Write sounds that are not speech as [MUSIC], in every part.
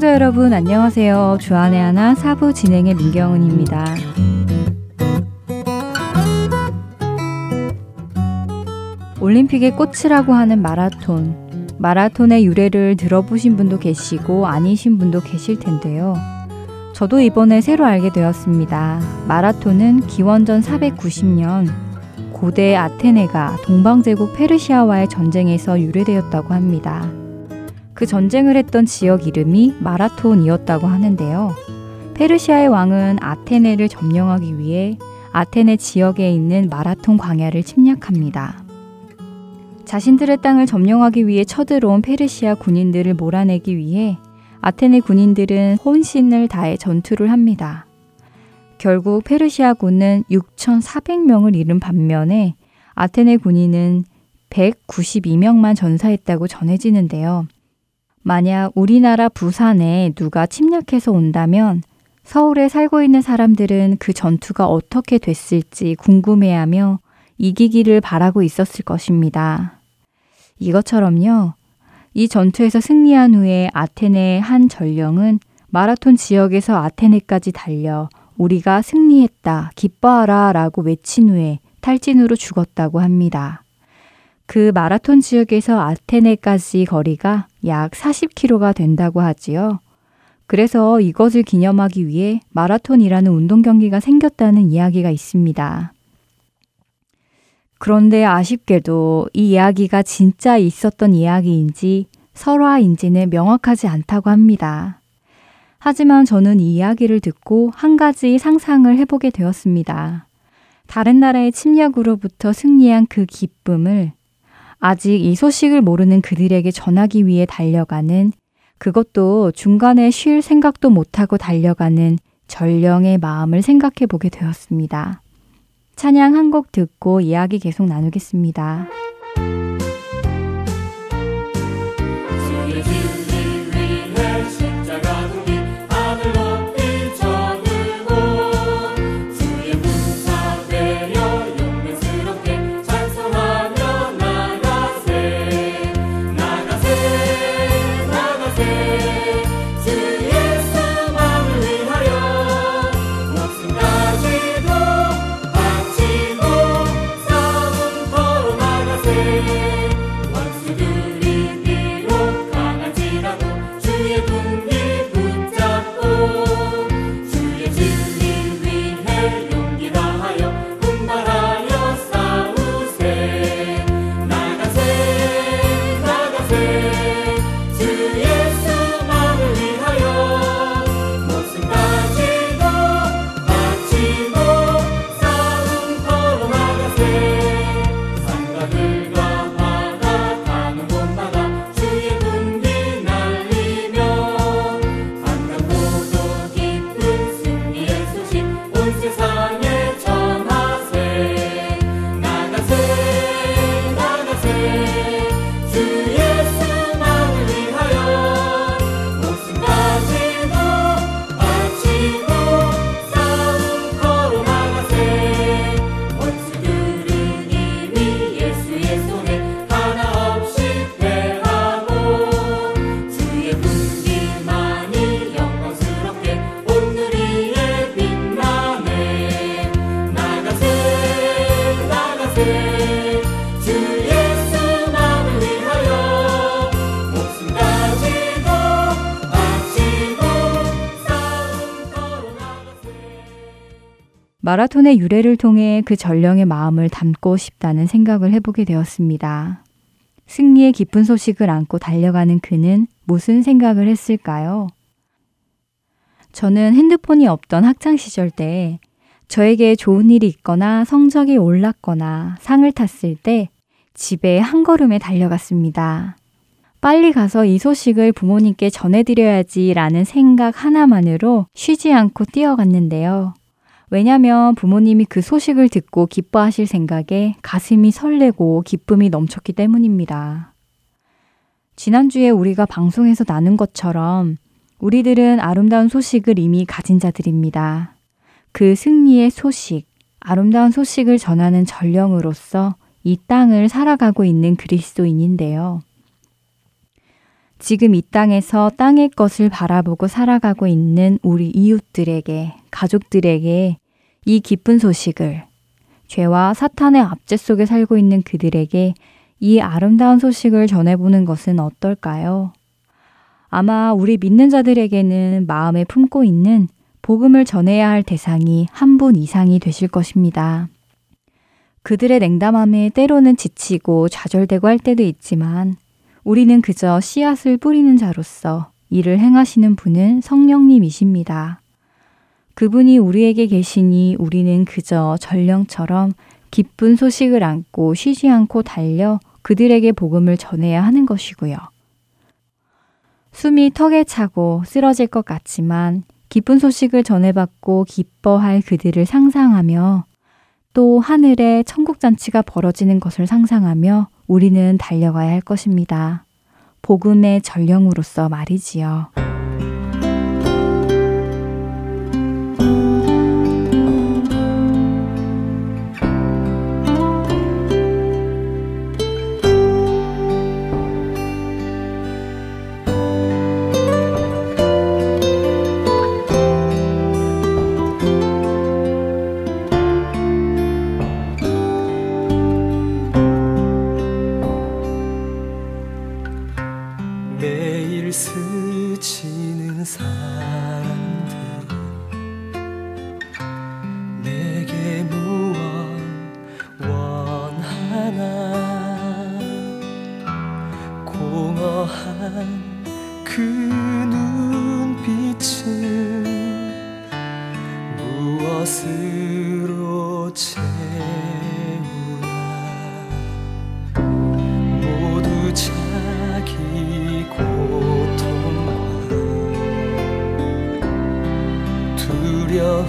애청자 여러분 안녕하세요. 주안의 하나 사부 진행의 민경은입니다. 올림픽의 꽃이라고 하는 마라톤. 마라톤의 유래를 들어보신 분도 계시고 아니신 분도 계실 텐데요. 저도 이번에 새로 알게 되었습니다. 마라톤은 기원전 490년 고대 아테네가 동방제국 페르시아와의 전쟁에서 유래되었다고 합니다. 그 전쟁을 했던 지역 이름이 마라톤이었다고 하는데요. 페르시아의 왕은 아테네를 점령하기 위해 아테네 지역에 있는 마라톤 광야를 침략합니다. 자신들의 땅을 점령하기 위해 쳐들어온 페르시아 군인들을 몰아내기 위해 아테네 군인들은 혼신을 다해 전투를 합니다. 결국 페르시아 군은 6,400명을 잃은 반면에 아테네 군인은 192명만 전사했다고 전해지는데요. 만약 우리나라 부산에 누가 침략해서 온다면 서울에 살고 있는 사람들은 그 전투가 어떻게 됐을지 궁금해하며 이기기를 바라고 있었을 것입니다. 이것처럼요. 이 전투에서 승리한 후에 아테네의 한 전령은 마라톤 지역에서 아테네까지 달려 우리가 승리했다, 기뻐하라 라고 외친 후에 탈진으로 죽었다고 합니다. 그 마라톤 지역에서 아테네까지 거리가 약 40km가 된다고 하지요. 그래서 이것을 기념하기 위해 마라톤이라는 운동 경기가 생겼다는 이야기가 있습니다. 그런데 아쉽게도 이 이야기가 진짜 있었던 이야기인지 설화인지는 명확하지 않다고 합니다. 하지만 저는 이 이야기를 듣고 한 가지 상상을 해보게 되었습니다. 다른 나라의 침략으로부터 승리한 그 기쁨을 아직 이 소식을 모르는 그들에게 전하기 위해 달려가는 그것도 중간에 쉴 생각도 못하고 달려가는 전령의 마음을 생각해 보게 되었습니다. 찬양 한 곡 듣고 이야기 계속 나누겠습니다. 마라톤의 유래를 통해 그 전령의 마음을 담고 싶다는 생각을 해보게 되었습니다. 승리의 기쁜 소식을 안고 달려가는 그는 무슨 생각을 했을까요? 저는 핸드폰이 없던 학창시절 때 저에게 좋은 일이 있거나 성적이 올랐거나 상을 탔을 때 집에 한 걸음에 달려갔습니다. 빨리 가서 이 소식을 부모님께 전해드려야지라는 생각 하나만으로 쉬지 않고 뛰어갔는데요. 왜냐면 부모님이 그 소식을 듣고 기뻐하실 생각에 가슴이 설레고 기쁨이 넘쳤기 때문입니다. 지난주에 우리가 방송에서 나눈 것처럼 우리들은 아름다운 소식을 이미 가진 자들입니다. 그 승리의 소식, 아름다운 소식을 전하는 전령으로서 이 땅을 살아가고 있는 그리스도인인데요. 지금 이 땅에서 땅의 것을 바라보고 살아가고 있는 우리 이웃들에게, 가족들에게 이 기쁜 소식을 죄와 사탄의 압제 속에 살고 있는 그들에게 이 아름다운 소식을 전해보는 것은 어떨까요? 아마 우리 믿는 자들에게는 마음에 품고 있는 복음을 전해야 할 대상이 한 분 이상이 되실 것입니다. 그들의 냉담함에 때로는 지치고 좌절되고 할 때도 있지만 우리는 그저 씨앗을 뿌리는 자로서 일을 행하시는 분은 성령님이십니다. 그분이 우리에게 계시니 우리는 그저 전령처럼 기쁜 소식을 안고 쉬지 않고 달려 그들에게 복음을 전해야 하는 것이고요. 숨이 턱에 차고 쓰러질 것 같지만 기쁜 소식을 전해받고 기뻐할 그들을 상상하며 또 하늘에 천국잔치가 벌어지는 것을 상상하며 우리는 달려가야 할 것입니다. 복음의 전령으로서 말이지요.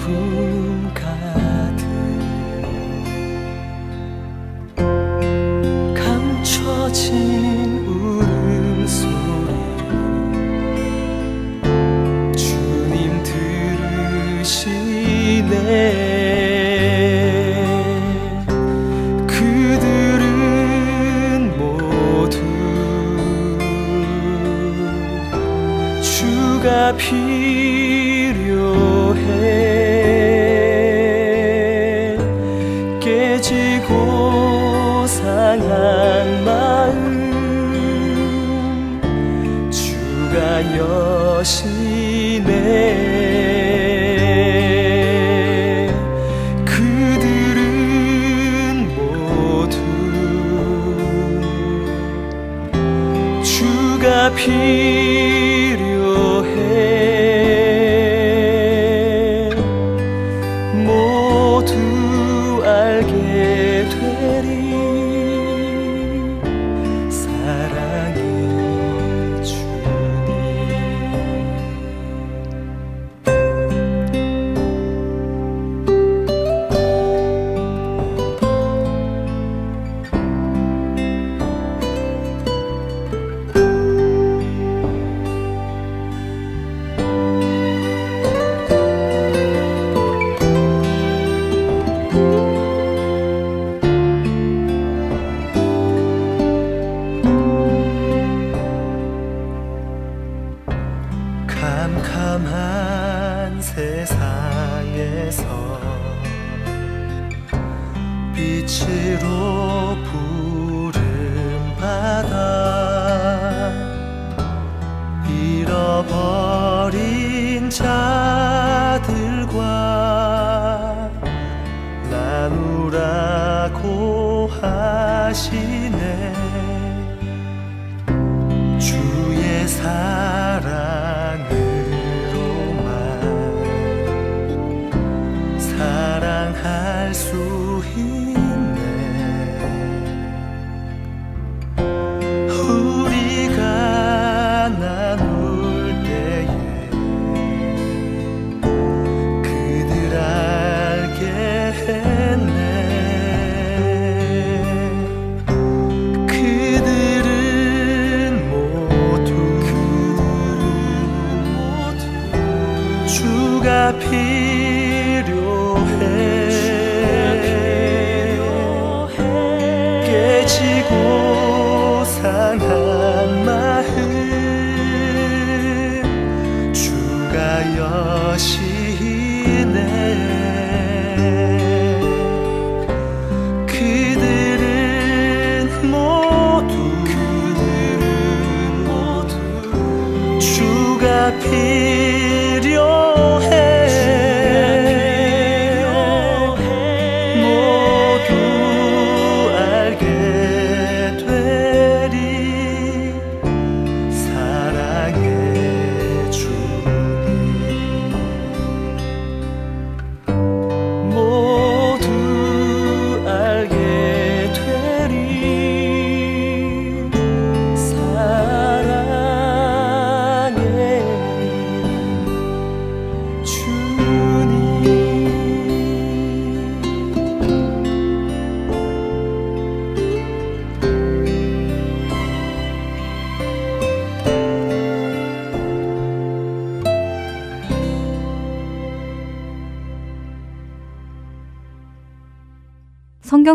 不甘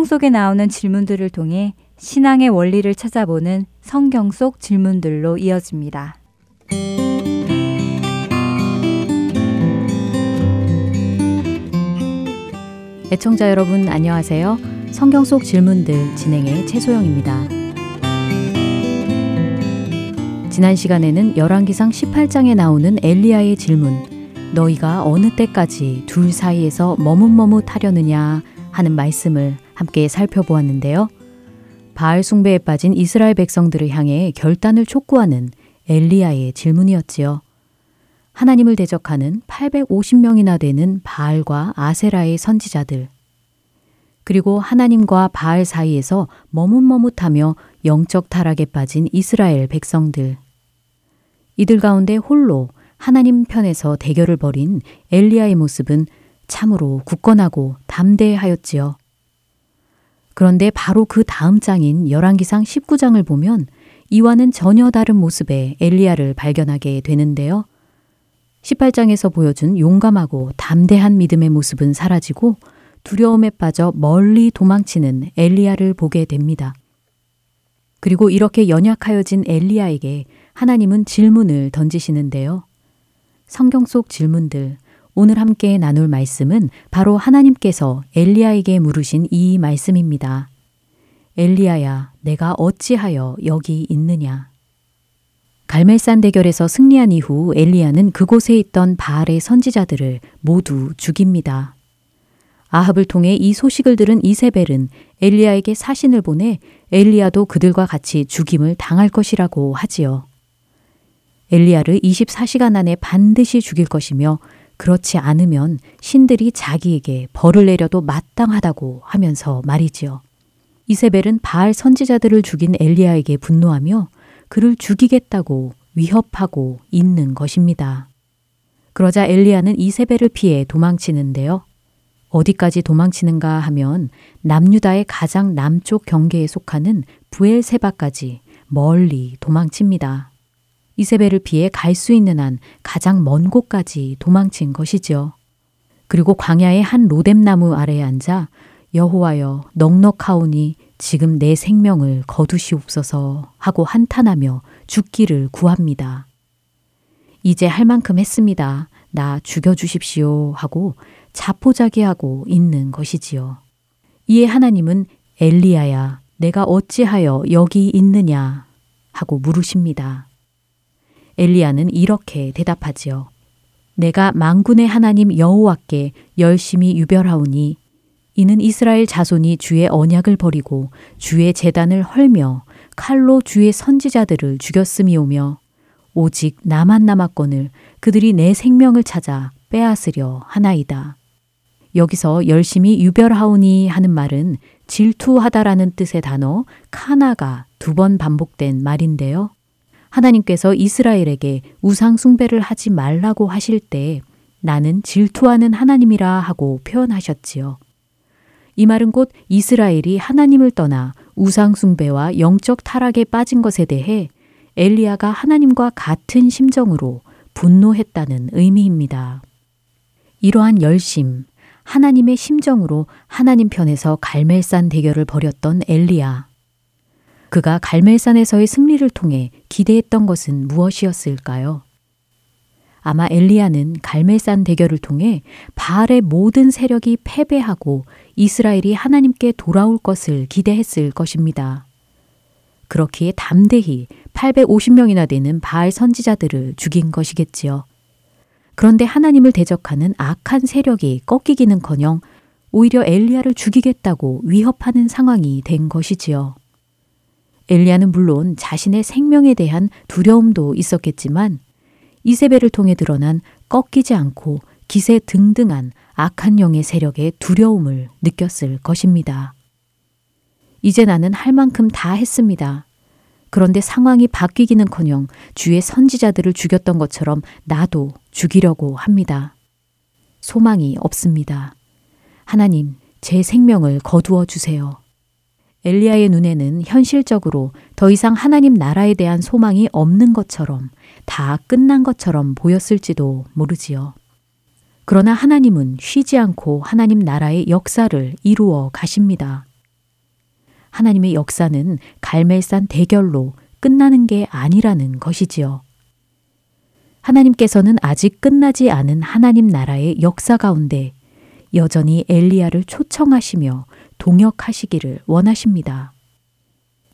속에 나오는 질문들을 통해 신앙의 원리를 찾아보는 성경 속 질문들로 이어집니다. 애청자 여러분 안녕하세요. 성경 속 질문들 진행의 최소영입니다. 지난 시간에는 열왕기상 18장에 나오는 엘리야의 질문 너희가 어느 때까지 둘 사이에서 머뭇머뭇하려느냐 하는 말씀을 함께 살펴보았는데요. 바알 숭배에 빠진 이스라엘 백성들을 향해 결단을 촉구하는 엘리야의 질문이었지요. 하나님을 대적하는 850명이나 되는 바알과 아세라의 선지자들, 그리고 하나님과 바알 사이에서 머뭇머뭇하며 영적 타락에 빠진 이스라엘 백성들. 이들 가운데 홀로 하나님 편에서 대결을 벌인 엘리야의 모습은 참으로 굳건하고 담대하였지요. 그런데 바로 그 다음 장인 열왕기상 19장을 보면 이와는 전혀 다른 모습의 엘리야를 발견하게 되는데요. 18장에서 보여준 용감하고 담대한 믿음의 모습은 사라지고 두려움에 빠져 멀리 도망치는 엘리야를 보게 됩니다. 그리고 이렇게 연약하여진 엘리야에게 하나님은 질문을 던지시는데요. 성경 속 질문들, 오늘 함께 나눌 말씀은 바로 하나님께서 엘리야에게 물으신 이 말씀입니다. 엘리야야, 내가 어찌하여 여기 있느냐? 갈멜산 대결에서 승리한 이후 엘리야는 그곳에 있던 바알의 선지자들을 모두 죽입니다. 아합을 통해 이 소식을 들은 이세벨은 엘리야에게 사신을 보내 엘리야도 그들과 같이 죽임을 당할 것이라고 하지요. 엘리야를 24시간 안에 반드시 죽일 것이며 그렇지 않으면 신들이 자기에게 벌을 내려도 마땅하다고 하면서 말이지요. 이세벨은 바알 선지자들을 죽인 엘리야에게 분노하며 그를 죽이겠다고 위협하고 있는 것입니다. 그러자 엘리야는 이세벨을 피해 도망치는데요. 어디까지 도망치는가 하면 남유다의 가장 남쪽 경계에 속하는 부엘세바까지 멀리 도망칩니다. 이세벨을 피해 갈 수 있는 한 가장 먼 곳까지 도망친 것이지요. 그리고 광야의 한 로뎀나무 아래에 앉아 여호와여 넉넉하오니 지금 내 생명을 거두시옵소서 하고 한탄하며 죽기를 구합니다. 이제 할 만큼 했습니다. 나 죽여주십시오 하고 자포자기하고 있는 것이지요. 이에 하나님은 엘리야야 내가 어찌하여 여기 있느냐 하고 물으십니다. 엘리야는 이렇게 대답하지요. 내가 망군의 하나님 여호와께 열심히 유별하오니 이는 이스라엘 자손이 주의 언약을 버리고 주의 재단을 헐며 칼로 주의 선지자들을 죽였음이오며 오직 나만 남았거늘 그들이 내 생명을 찾아 빼앗으려 하나이다. 여기서 열심히 유별하오니 하는 말은 질투하다라는 뜻의 단어 카나가 두 번 반복된 말인데요. 하나님께서 이스라엘에게 우상 숭배를 하지 말라고 하실 때 나는 질투하는 하나님이라 하고 표현하셨지요. 이 말은 곧 이스라엘이 하나님을 떠나 우상 숭배와 영적 타락에 빠진 것에 대해 엘리야가 하나님과 같은 심정으로 분노했다는 의미입니다. 이러한 열심, 하나님의 심정으로 하나님 편에서 갈멜산 대결을 벌였던 엘리야. 그가 갈멜산에서의 승리를 통해 기대했던 것은 무엇이었을까요? 아마 엘리야는 갈멜산 대결을 통해 바알의 모든 세력이 패배하고 이스라엘이 하나님께 돌아올 것을 기대했을 것입니다. 그렇기에 담대히 850명이나 되는 바알 선지자들을 죽인 것이겠지요. 그런데 하나님을 대적하는 악한 세력이 꺾이기는커녕 오히려 엘리야를 죽이겠다고 위협하는 상황이 된 것이지요. 엘리야는 물론 자신의 생명에 대한 두려움도 있었겠지만 이세벨을 통해 드러난 꺾이지 않고 기세 등등한 악한 영의 세력의 두려움을 느꼈을 것입니다. 이제 나는 할 만큼 다 했습니다. 그런데 상황이 바뀌기는 커녕 주의 선지자들을 죽였던 것처럼 나도 죽이려고 합니다. 소망이 없습니다. 하나님, 제 생명을 거두어 주세요. 엘리야의 눈에는 현실적으로 더 이상 하나님 나라에 대한 소망이 없는 것처럼 다 끝난 것처럼 보였을지도 모르지요. 그러나 하나님은 쉬지 않고 하나님 나라의 역사를 이루어 가십니다. 하나님의 역사는 갈멜산 대결로 끝나는 게 아니라는 것이지요. 하나님께서는 아직 끝나지 않은 하나님 나라의 역사 가운데 여전히 엘리야를 초청하시며 동역하시기를 원하십니다.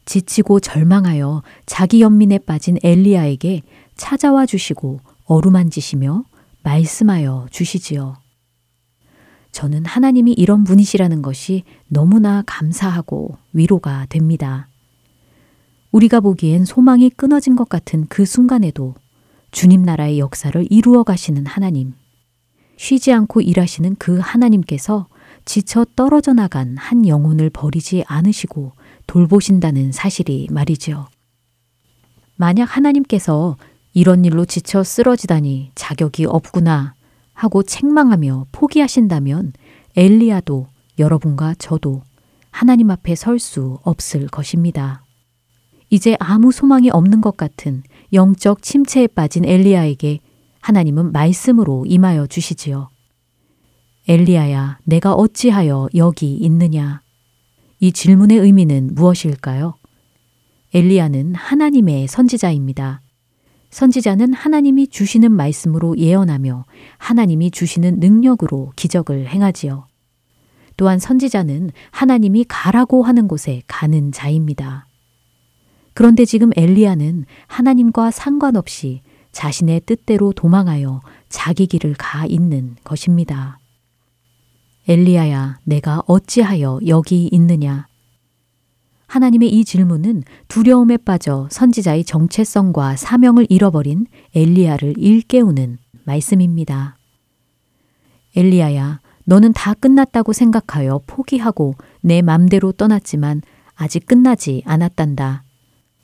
지치고 절망하여 자기 연민에 빠진 엘리야에게 찾아와 주시고 어루만지시며 말씀하여 주시지요. 저는 하나님이 이런 분이시라는 것이 너무나 감사하고 위로가 됩니다. 우리가 보기엔 소망이 끊어진 것 같은 그 순간에도 주님 나라의 역사를 이루어 가시는 하나님, 쉬지 않고 일하시는 그 하나님께서 지쳐 떨어져 나간 한 영혼을 버리지 않으시고 돌보신다는 사실이 말이죠. 만약 하나님께서 이런 일로 지쳐 쓰러지다니 자격이 없구나 하고 책망하며 포기하신다면 엘리야도 여러분과 저도 하나님 앞에 설 수 없을 것입니다. 이제 아무 소망이 없는 것 같은 영적 침체에 빠진 엘리야에게 하나님은 말씀으로 임하여 주시지요. 엘리야야, 내가 어찌하여 여기 있느냐? 이 질문의 의미는 무엇일까요? 엘리야는 하나님의 선지자입니다. 선지자는 하나님이 주시는 말씀으로 예언하며 하나님이 주시는 능력으로 기적을 행하지요. 또한 선지자는 하나님이 가라고 하는 곳에 가는 자입니다. 그런데 지금 엘리야는 하나님과 상관없이 자신의 뜻대로 도망하여 자기 길을 가 있는 것입니다. 엘리야야, 내가 어찌하여 여기 있느냐? 하나님의 이 질문은 두려움에 빠져 선지자의 정체성과 사명을 잃어버린 엘리야를 일깨우는 말씀입니다. 엘리야야, 너는 다 끝났다고 생각하여 포기하고 내 맘대로 떠났지만 아직 끝나지 않았단다.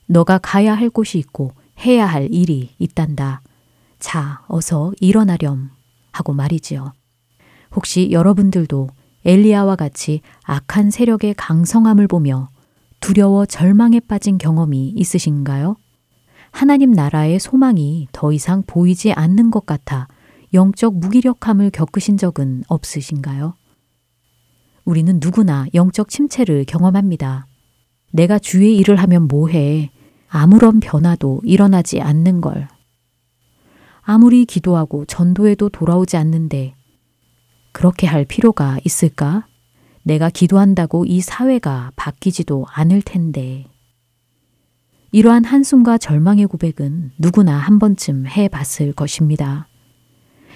너가 가야 할 곳이 있고 해야 할 일이 있단다. 자, 어서 일어나렴. 하고 말이지요. 혹시 여러분들도 엘리야와 같이 악한 세력의 강성함을 보며 두려워 절망에 빠진 경험이 있으신가요? 하나님 나라의 소망이 더 이상 보이지 않는 것 같아 영적 무기력함을 겪으신 적은 없으신가요? 우리는 누구나 영적 침체를 경험합니다. 내가 주의 일을 하면 뭐해? 아무런 변화도 일어나지 않는 걸. 아무리 기도하고 전도해도 돌아오지 않는데 그렇게 할 필요가 있을까? 내가 기도한다고 이 사회가 바뀌지도 않을 텐데. 이러한 한숨과 절망의 고백은 누구나 한 번쯤 해 봤을 것입니다.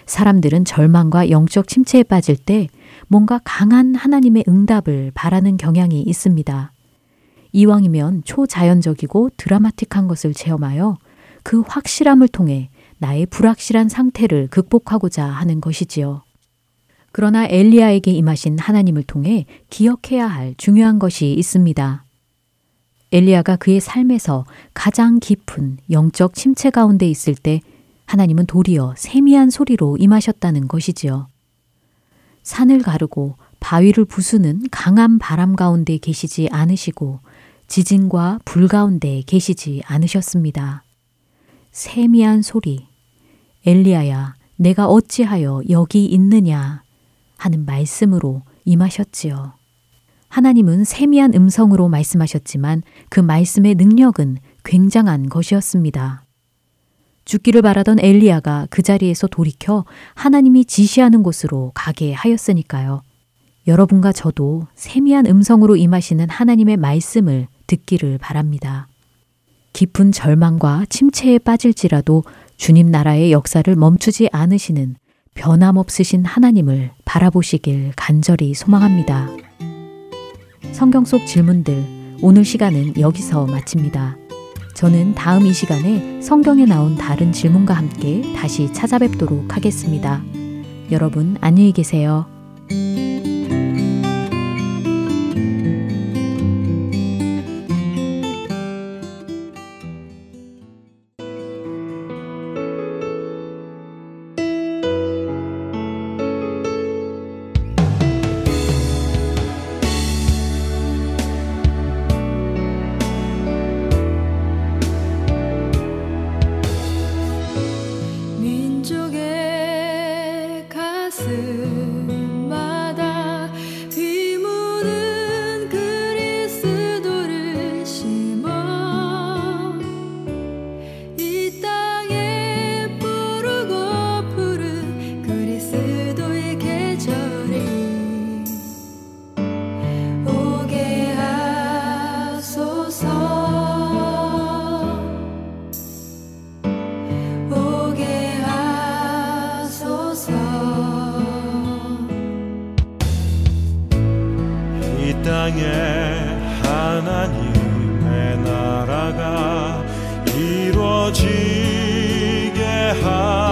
사람들은 절망과 영적 침체에 빠질 때 뭔가 강한 하나님의 응답을 바라는 경향이 있습니다. 이왕이면 초자연적이고 드라마틱한 것을 체험하여 그 확실함을 통해 나의 불확실한 상태를 극복하고자 하는 것이지요. 그러나 엘리야에게 임하신 하나님을 통해 기억해야 할 중요한 것이 있습니다. 엘리야가 그의 삶에서 가장 깊은 영적 침체 가운데 있을 때 하나님은 도리어 세미한 소리로 임하셨다는 것이지요. 산을 가르고 바위를 부수는 강한 바람 가운데 계시지 않으시고 지진과 불 가운데 계시지 않으셨습니다. 세미한 소리, 엘리야야, 내가 어찌하여 여기 있느냐 하는 말씀으로 임하셨지요. 하나님은 세미한 음성으로 말씀하셨지만 그 말씀의 능력은 굉장한 것이었습니다. 죽기를 바라던 엘리야가 그 자리에서 돌이켜 하나님이 지시하는 곳으로 가게 하였으니까요. 여러분과 저도 세미한 음성으로 임하시는 하나님의 말씀을 듣기를 바랍니다. 깊은 절망과 침체에 빠질지라도 주님 나라의 역사를 멈추지 않으시는 변함없으신 하나님을 바라보시길 간절히 소망합니다. 성경 속 질문들, 오늘 시간은 여기서 마칩니다. 저는 다음 이 시간에 성경에 나온 다른 질문과 함께 다시 찾아뵙도록 하겠습니다. 여러분, 안녕히 계세요. 땅에 하나님의 나라가 이루어지게 하라.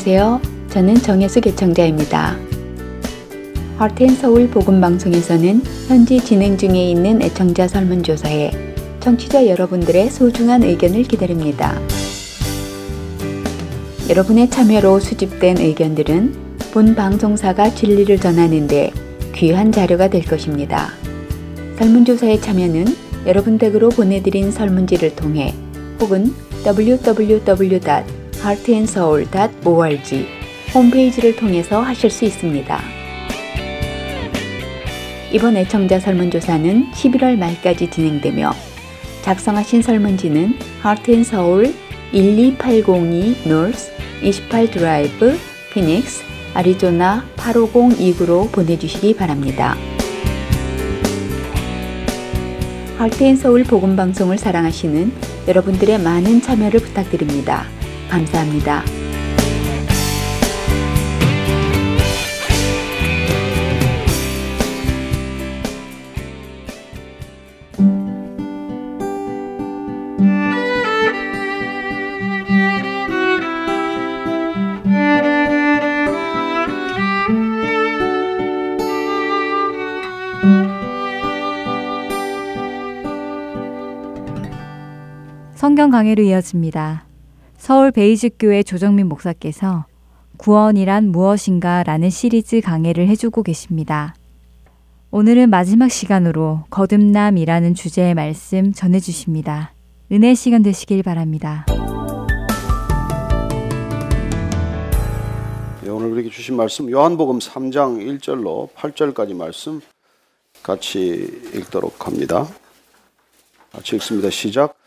안녕하세요. 저는 정혜수 개청자입니다. 하트앤 서울 복음방송에서는 현지 진행 중에 있는 애청자 설문조사에 청취자 여러분들의 소중한 의견을 기다립니다. 여러분의 참여로 수집된 의견들은 본 방송사가 진리를 전하는데 귀한 자료가 될 것입니다. 설문조사에 참여는 여러분 댁으로 보내드린 설문지를 통해 혹은 www. www.heartandsoul.org 홈페이지를 통해서 하실 수 있습니다. 이번 애청자 설문조사는 11월 말까지 진행되며 작성하신 설문지는 Heart and Soul 12802 North 28 드라이브 피닉스 아리조나 85029로 보내주시기 바랍니다. Heart and Soul 복음 방송을 사랑하시는 여러분들의 많은 참여를 부탁드립니다. 감사합니다. 성경 강해로 이어집니다. 서울 베이직교회 조정민 목사께서 구원이란 무엇인가 라는 시리즈 강해를 해주고 계십니다. 오늘은 마지막 시간으로 거듭남이라는 주제의 말씀 전해주십니다. 은혜 시간 되시길 바랍니다. 예, 오늘 우리에게 주신 말씀 요한복음 3장 1절로 8절까지 말씀 같이 읽도록 합니다. 같이 읽습니다. 시작.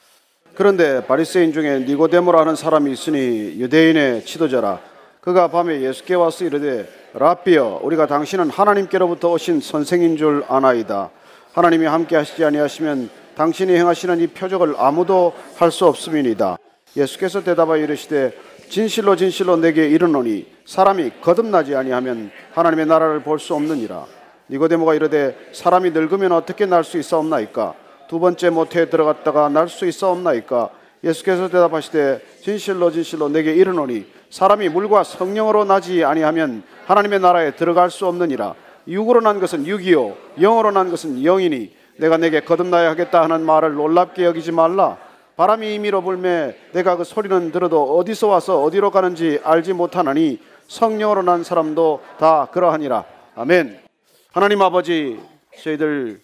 그런데 바리새인 중에 니고데모라는 사람이 있으니 유대인의 지도자라. 그가 밤에 예수께 와서 이르되 라비여 우리가 당신은 하나님께로부터 오신 선생인 줄 아나이다. 하나님이 함께 하시지 아니하시면 당신이 행하시는 이 표적을 아무도 할 수 없음이니이다. 예수께서 대답하여 이르시되 진실로 진실로 내게 이르노니 사람이 거듭나지 아니하면 하나님의 나라를 볼 수 없느니라. 니고데모가 이르되 사람이 늙으면 어떻게 날 수 있사옵나이까 두 번째 모태에 들어갔다가 날 수 있사옵나이까? 예수께서 대답하시되 진실로 진실로 내게 이르노니 사람이 물과 성령으로 나지 아니하면 하나님의 나라에 들어갈 수 없느니라. 육으로 난 것은 육이요 영으로 난 것은 영이니 내가 내게 거듭나야 하겠다 하는 말을 놀랍게 여기지 말라. 바람이 임의로 불매 내가 그 소리는 들어도 어디서 와서 어디로 가는지 알지 못하나니 성령으로 난 사람도 다 그러하니라. 아멘. 하나님 아버지 저희들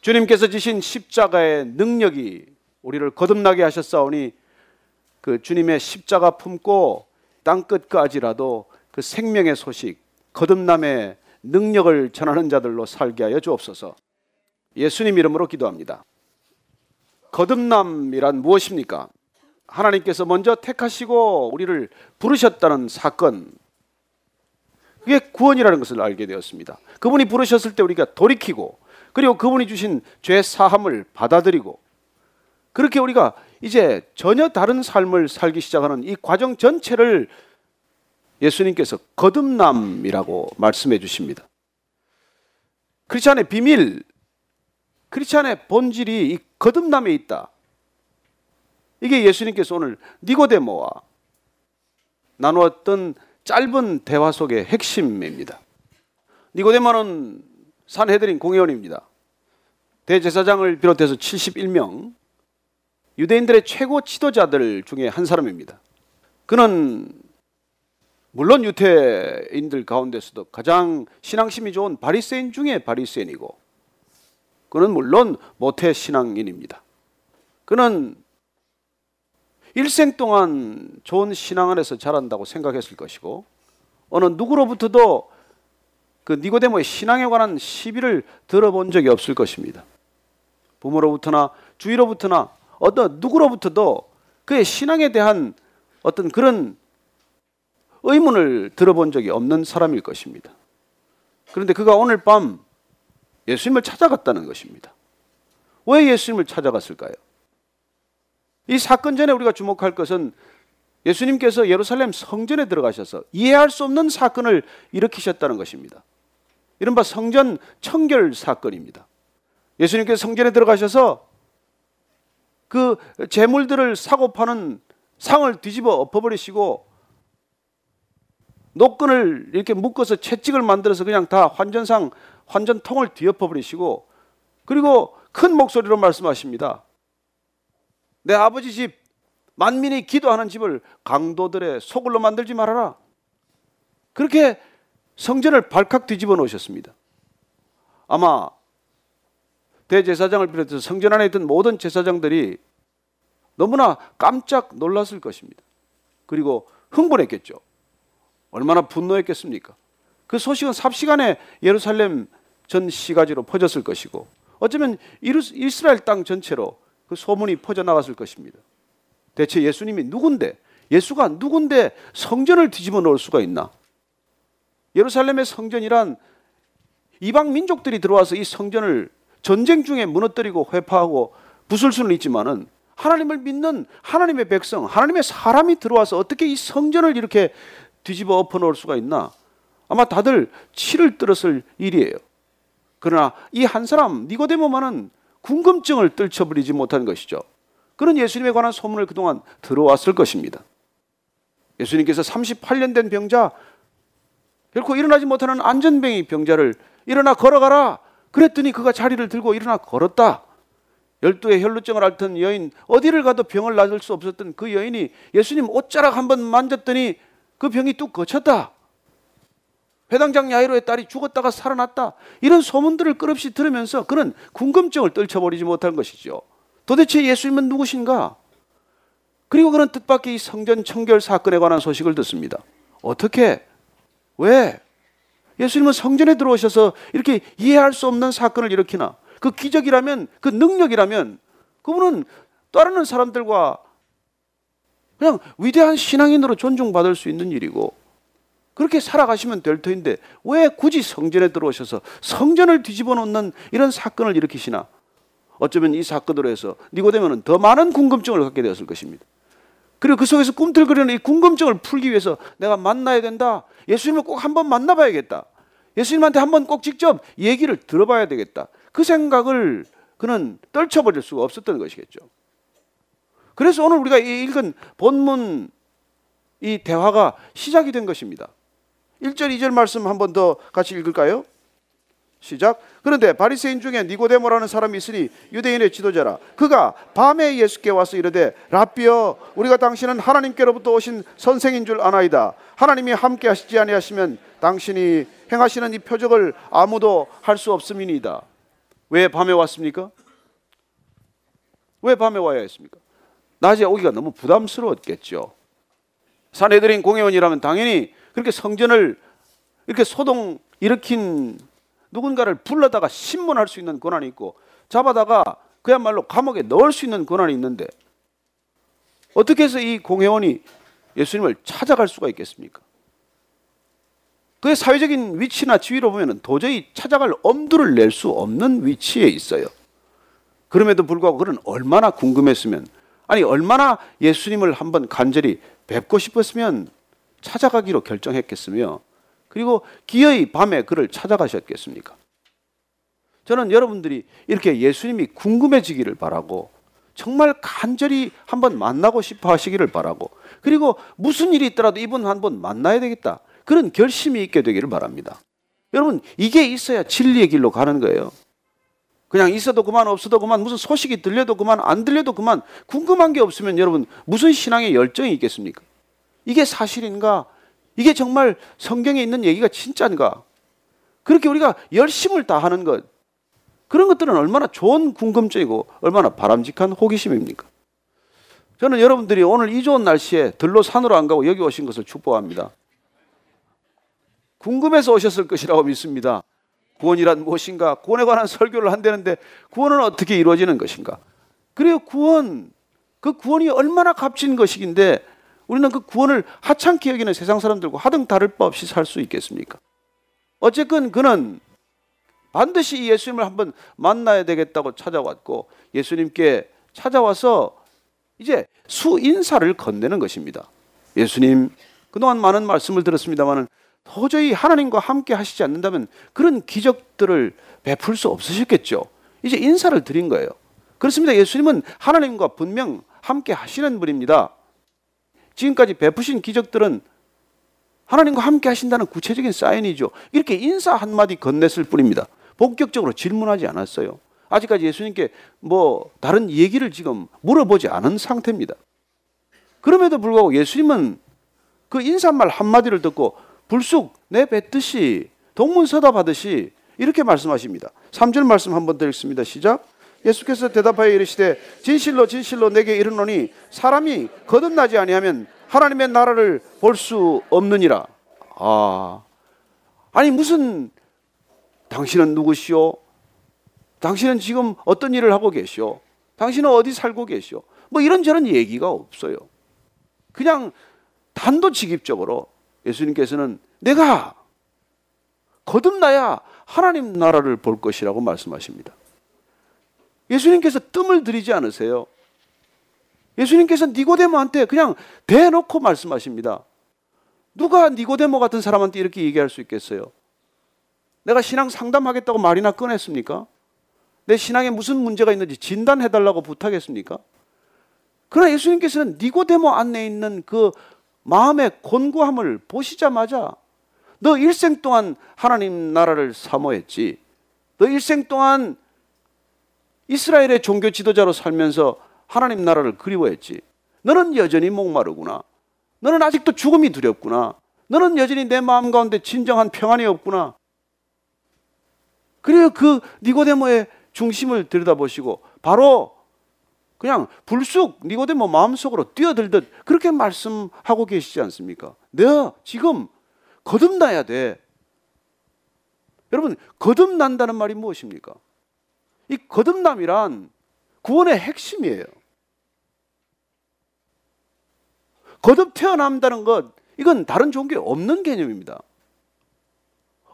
주님께서 지신 십자가의 능력이 우리를 거듭나게 하셨사오니 그 주님의 십자가 품고 땅 끝까지라도 그 생명의 소식, 거듭남의 능력을 전하는 자들로 살게 하여 주옵소서. 예수님 이름으로 기도합니다. 거듭남이란 무엇입니까? 하나님께서 먼저 택하시고 우리를 부르셨다는 사건. 그게 구원이라는 것을 알게 되었습니다. 그분이 부르셨을 때 우리가 돌이키고 그리고 그분이 주신 죄 사함을 받아들이고 그렇게 우리가 이제 전혀 다른 삶을 살기 시작하는 이 과정 전체를 예수님께서 거듭남이라고 말씀해 주십니다. 크리스찬의 비밀, 크리스찬의 본질이 이 거듭남에 있다. 이게 예수님께서 오늘 니고데모와 나누었던 짧은 대화 속의 핵심입니다. 니고데모는 산헤드린 공회원입니다. 대제사장을 비롯해서 71명 유대인들의 최고 지도자들 중에 한 사람입니다. 그는 물론 유태인들 가운데서도 가장 신앙심이 좋은 바리새인 중에 바리새인이고 그는 물론 모태 신앙인입니다. 그는 일생 동안 좋은 신앙 안에서 자란다고 생각했을 것이고 어느 누구로부터도 그 니고데모의 신앙에 관한 시비를 들어본 적이 없을 것입니다. 부모로부터나 주위로부터나 어떤 누구로부터도 그의 신앙에 대한 어떤 그런 의문을 들어본 적이 없는 사람일 것입니다. 그런데 그가 오늘 밤 예수님을 찾아갔다는 것입니다. 왜 예수님을 찾아갔을까요? 이 사건 전에 우리가 주목할 것은 예수님께서 예루살렘 성전에 들어가셔서 이해할 수 없는 사건을 일으키셨다는 것입니다. 이른바 성전 청결 사건입니다. 예수님께서 성전에 들어가셔서 그 재물들을 사고 파는 상을 뒤집어 엎어버리시고 노끈을 이렇게 묶어서 채찍을 만들어서 그냥 다 환전상 환전통을 뒤엎어 버리시고 그리고 큰 목소리로 말씀하십니다. 내 아버지 집 만민이 기도하는 집을 강도들의 소굴로 만들지 말아라. 그렇게 성전을 발칵 뒤집어 놓으셨습니다. 아마 대제사장을 비롯해서 성전 안에 있던 모든 제사장들이 너무나 깜짝 놀랐을 것입니다. 그리고 흥분했겠죠. 얼마나 분노했겠습니까? 그 소식은 삽시간에 예루살렘 전 시가지로 퍼졌을 것이고 어쩌면 이스라엘 땅 전체로 그 소문이 퍼져나갔을 것입니다. 대체 예수님이 누군데 예수가 누군데 성전을 뒤집어 놓을 수가 있나? 예루살렘의 성전이란 이방 민족들이 들어와서 이 성전을 전쟁 중에 무너뜨리고 회파하고 부술 수는 있지만은 하나님을 믿는 하나님의 백성, 하나님의 사람이 들어와서 어떻게 이 성전을 이렇게 뒤집어 엎어 놓을 수가 있나? 아마 다들 치를 들었을 일이에요. 그러나 이 한 사람 니고데모만은 궁금증을 떨쳐버리지 못한 것이죠. 그런 예수님에 관한 소문을 그동안 들어왔을 것입니다. 예수님께서 38년 된 병자 결코 일어나지 못하는 안전병이 병자를 일어나 걸어가라. 그랬더니 그가 자리를 들고 일어나 걸었다. 열두의 혈루증을 앓던 여인 어디를 가도 병을 낫을 수 없었던 그 여인이 예수님 옷자락 한 번 만졌더니 그 병이 뚝 거쳤다. 회당장 야이로의 딸이 죽었다가 살아났다. 이런 소문들을 끝없이 들으면서 그는 궁금증을 떨쳐버리지 못한 것이죠. 도대체 예수님은 누구신가? 그리고 그는 뜻밖의 이 성전 청결 사건에 관한 소식을 듣습니다. 어떻게? 왜? 예수님은 성전에 들어오셔서 이렇게 이해할 수 없는 사건을 일으키나? 그 기적이라면, 그 능력이라면, 그분은 따르는 사람들과 그냥 위대한 신앙인으로 존중받을 수 있는 일이고, 그렇게 살아가시면 될 터인데, 왜 굳이 성전에 들어오셔서 성전을 뒤집어 놓는 이런 사건을 일으키시나? 어쩌면 이 사건으로 해서 니고데모는 더 많은 궁금증을 갖게 되었을 것입니다. 그리고 그 속에서 꿈틀거리는 이 궁금증을 풀기 위해서 내가 만나야 된다. 예수님을 꼭 한번 만나봐야겠다. 예수님한테 한번 꼭 직접 얘기를 들어봐야 되겠다. 그 생각을 그는 떨쳐버릴 수가 없었던 것이겠죠. 그래서 오늘 우리가 이 읽은 본문 이 대화가 시작이 된 것입니다. 1절, 2절 말씀 한번 더 같이 읽을까요? 시작. 그런데 바리새인 중에 니고데모라는 사람이 있으니 유대인의 지도자라. 그가 밤에 예수께 와서 이르되 라비여 우리가 당신은 하나님께로부터 오신 선생인 줄 아나이다. 하나님이 함께 하시지 아니하시면 당신이 행하시는 이 표적을 아무도 할 수 없음이니이다. 왜 밤에 왔습니까? 왜 밤에 와야 했습니까? 낮에 오기가 너무 부담스러웠겠죠. 사내들인 공회원이라면 당연히 그렇게 성전을 이렇게 소동 일으킨 누군가를 불러다가 신문할 수 있는 권한이 있고 잡아다가 그야말로 감옥에 넣을 수 있는 권한이 있는데 어떻게 해서 이 공회원이 예수님을 찾아갈 수가 있겠습니까? 그의 사회적인 위치나 지위로 보면 도저히 찾아갈 엄두를 낼 수 없는 위치에 있어요. 그럼에도 불구하고 그는 얼마나 궁금했으면 아니 얼마나 예수님을 한번 간절히 뵙고 싶었으면 찾아가기로 결정했겠으며 그리고 기어이 밤에 그를 찾아가셨겠습니까? 저는 여러분들이 이렇게 예수님이 궁금해지기를 바라고 정말 간절히 한번 만나고 싶어 하시기를 바라고 그리고 무슨 일이 있더라도 이분 한번 만나야 되겠다. 그런 결심이 있게 되기를 바랍니다. 여러분, 이게 있어야 진리의 길로 가는 거예요. 그냥 있어도 그만 없어도 그만 무슨 소식이 들려도 그만 안 들려도 그만 궁금한 게 없으면 여러분 무슨 신앙의 열정이 있겠습니까? 이게 사실인가? 이게 정말 성경에 있는 얘기가 진짜인가? 그렇게 우리가 열심을 다하는 것 그런 것들은 얼마나 좋은 궁금증이고 얼마나 바람직한 호기심입니까? 저는 여러분들이 오늘 이 좋은 날씨에 들로 산으로 안 가고 여기 오신 것을 축복합니다. 궁금해서 오셨을 것이라고 믿습니다. 구원이란 무엇인가? 구원에 관한 설교를 한다는데 구원은 어떻게 이루어지는 것인가? 그래요, 구원. 그 구원이 얼마나 값진 것이긴데 우리는 그 구원을 하찮게 여기는 세상 사람들과 하등 다를 바 없이 살 수 있겠습니까? 어쨌건 그는 반드시 이 예수님을 한번 만나야 되겠다고 찾아왔고 예수님께 찾아와서 이제 수인사를 건네는 것입니다. 예수님, 그동안 많은 말씀을 들었습니다만은 도저히 하나님과 함께 하시지 않는다면 그런 기적들을 베풀 수 없으셨겠죠. 이제 인사를 드린 거예요. 그렇습니다. 예수님은 하나님과 분명 함께 하시는 분입니다. 지금까지 베푸신 기적들은 하나님과 함께 하신다는 구체적인 사인이죠. 이렇게 인사 한마디 건넸을 뿐입니다. 본격적으로 질문하지 않았어요. 아직까지 예수님께 뭐 다른 얘기를 지금 물어보지 않은 상태입니다. 그럼에도 불구하고 예수님은 그 인사말 한마디를 듣고 불쑥 내뱉듯이 동문서답하듯이 이렇게 말씀하십니다. 3절 말씀 한번 더 읽습니다. 시작. 예수께서 대답하여 이르시되 진실로 진실로 내게 이르노니 사람이 거듭나지 아니하면 하나님의 나라를 볼 수 없느니라. 아. 아니 무슨 당신은 누구시오? 당신은 지금 어떤 일을 하고 계시오? 당신은 어디 살고 계시오? 뭐 이런저런 얘기가 없어요. 그냥 단도직입적으로 예수님께서는 내가 거듭나야 하나님 나라를 볼 것이라고 말씀하십니다. 예수님께서 뜸을 들이지 않으세요. 예수님께서 니고데모한테 그냥 대놓고 말씀하십니다. 누가 니고데모 같은 사람한테 이렇게 얘기할 수 있겠어요? 내가 신앙 상담하겠다고 말이나 꺼냈습니까? 내 신앙에 무슨 문제가 있는지 진단해달라고 부탁했습니까? 그러나 예수님께서는 니고데모 안에 있는 그 마음의 곤고함을 보시자마자 너 일생 동안 하나님 나라를 사모했지. 너 일생 동안 이스라엘의 종교 지도자로 살면서 하나님 나라를 그리워했지. 너는 여전히 목마르구나. 너는 아직도 죽음이 두렵구나. 너는 여전히 내 마음 가운데 진정한 평안이 없구나. 그래요. 그 니고데모의 중심을 들여다보시고 바로 그냥 불쑥 니고데모 마음속으로 뛰어들듯 그렇게 말씀하고 계시지 않습니까? 내가 지금 거듭나야 돼. 여러분, 거듭난다는 말이 무엇입니까? 이 거듭남이란 구원의 핵심이에요. 거듭 태어난다는 것, 이건 다른 종교에 없는 개념입니다.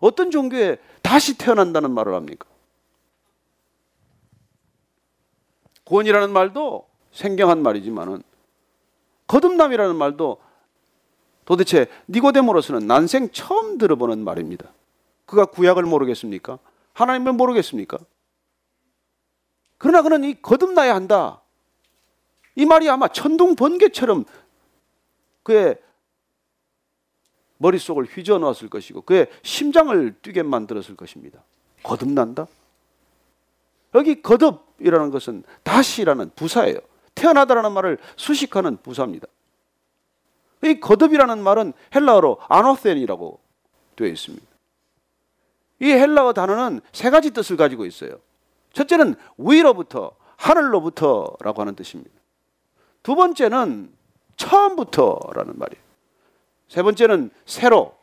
어떤 종교에 다시 태어난다는 말을 합니까? 구원이라는 말도 생경한 말이지만은 거듭남이라는 말도 도대체 니고데모로서는 난생 처음 들어보는 말입니다. 그가 구약을 모르겠습니까? 하나님을 모르겠습니까? 그러나 그는 이 거듭나야 한다. 이 말이 아마 천둥 번개처럼 그의 머릿속을 휘저 놓았을 것이고 그의 심장을 뛰게 만들었을 것입니다. 거듭난다? 여기 거듭이라는 것은 다시라는 부사예요. 태어나다라는 말을 수식하는 부사입니다. 이 거듭이라는 말은 헬라어로 아노센이라고 되어 있습니다. 이 헬라어 단어는 세 가지 뜻을 가지고 있어요. 첫째는 위로부터, 하늘로부터라고 하는 뜻입니다. 두 번째는 처음부터라는 말이에요. 세 번째는 새로,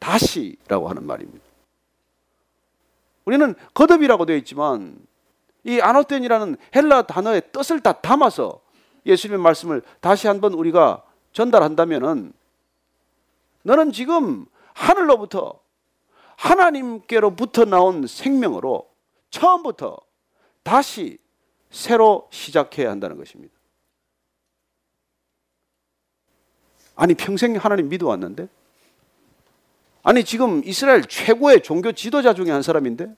다시라고 하는 말입니다. 우리는 거듭이라고 되어 있지만 이 아노텐이라는 헬라 단어의 뜻을 다 담아서 예수님의 말씀을 다시 한번 우리가 전달한다면은 너는 지금 하늘로부터 하나님께로부터 나온 생명으로 처음부터 다시 새로 시작해야 한다는 것입니다. 아니 평생 하나님 믿어왔는데 아니 지금 이스라엘 최고의 종교 지도자 중에 한 사람인데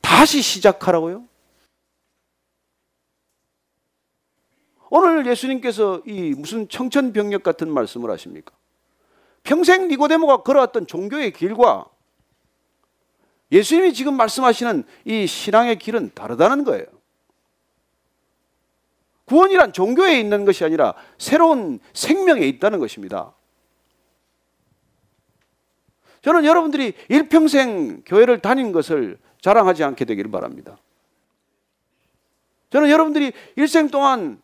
다시 시작하라고요? 오늘 예수님께서 이 무슨 청천벽력 같은 말씀을 하십니까? 평생 니고데모가 걸어왔던 종교의 길과 예수님이 지금 말씀하시는 이 신앙의 길은 다르다는 거예요. 구원이란 종교에 있는 것이 아니라 새로운 생명에 있다는 것입니다. 저는 여러분들이 일평생 교회를 다닌 것을 자랑하지 않게 되기를 바랍니다. 저는 여러분들이 일생 동안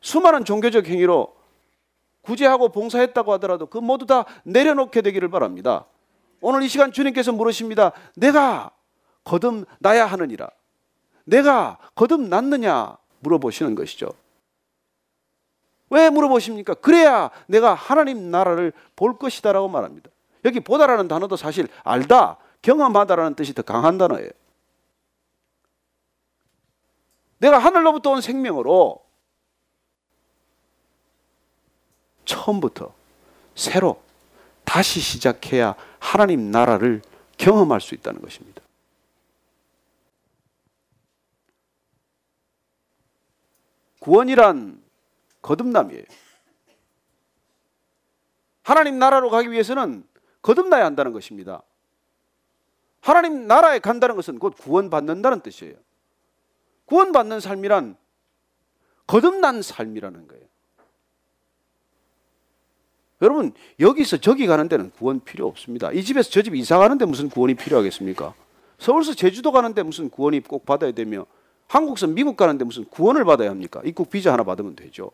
수많은 종교적 행위로 구제하고 봉사했다고 하더라도 그 모두 다 내려놓게 되기를 바랍니다. 오늘 이 시간 주님께서 물으십니다. 내가 거듭나야 하느니라. 내가 거듭났느냐 물어보시는 것이죠. 왜 물어보십니까? 그래야 내가 하나님 나라를 볼 것이다라고 말합니다. 여기 보다라는 단어도 사실 알다, 경험하다라는 뜻이 더 강한 단어예요. 내가 하늘로부터 온 생명으로 처음부터 새로 다시 시작해야 하나님 나라를 경험할 수 있다는 것입니다. 구원이란 거듭남이에요. 하나님 나라로 가기 위해서는 거듭나야 한다는 것입니다. 하나님 나라에 간다는 것은 곧 구원받는다는 뜻이에요. 구원받는 삶이란 거듭난 삶이라는 거예요. 여러분 여기서 저기 가는 데는 구원 필요 없습니다. 이 집에서 저 집 이사 가는데 무슨 구원이 필요하겠습니까? 서울서 제주도 가는데 무슨 구원이 꼭 받아야 되며 한국서 미국 가는데 무슨 구원을 받아야 합니까? 입국 비자 하나 받으면 되죠.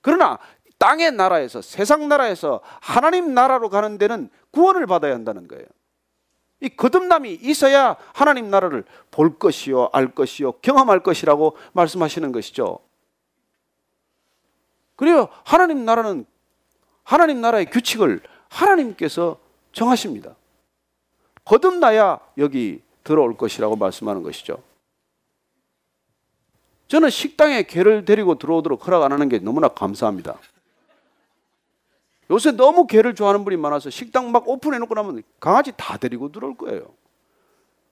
그러나 땅의 나라에서 세상 나라에서 하나님 나라로 가는 데는 구원을 받아야 한다는 거예요. 이 거듭남이 있어야 하나님 나라를 볼 것이요, 알 것이요, 경험할 것이라고 말씀하시는 것이죠. 그리고 하나님 나라는 하나님 나라의 규칙을 하나님께서 정하십니다. 거듭나야 여기 들어올 것이라고 말씀하는 것이죠. 저는 식당에 개를 데리고 들어오도록 허락 안 하는 게 너무나 감사합니다. 요새 너무 개를 좋아하는 분이 많아서 식당 막 오픈해놓고 나면 강아지 다 데리고 들어올 거예요.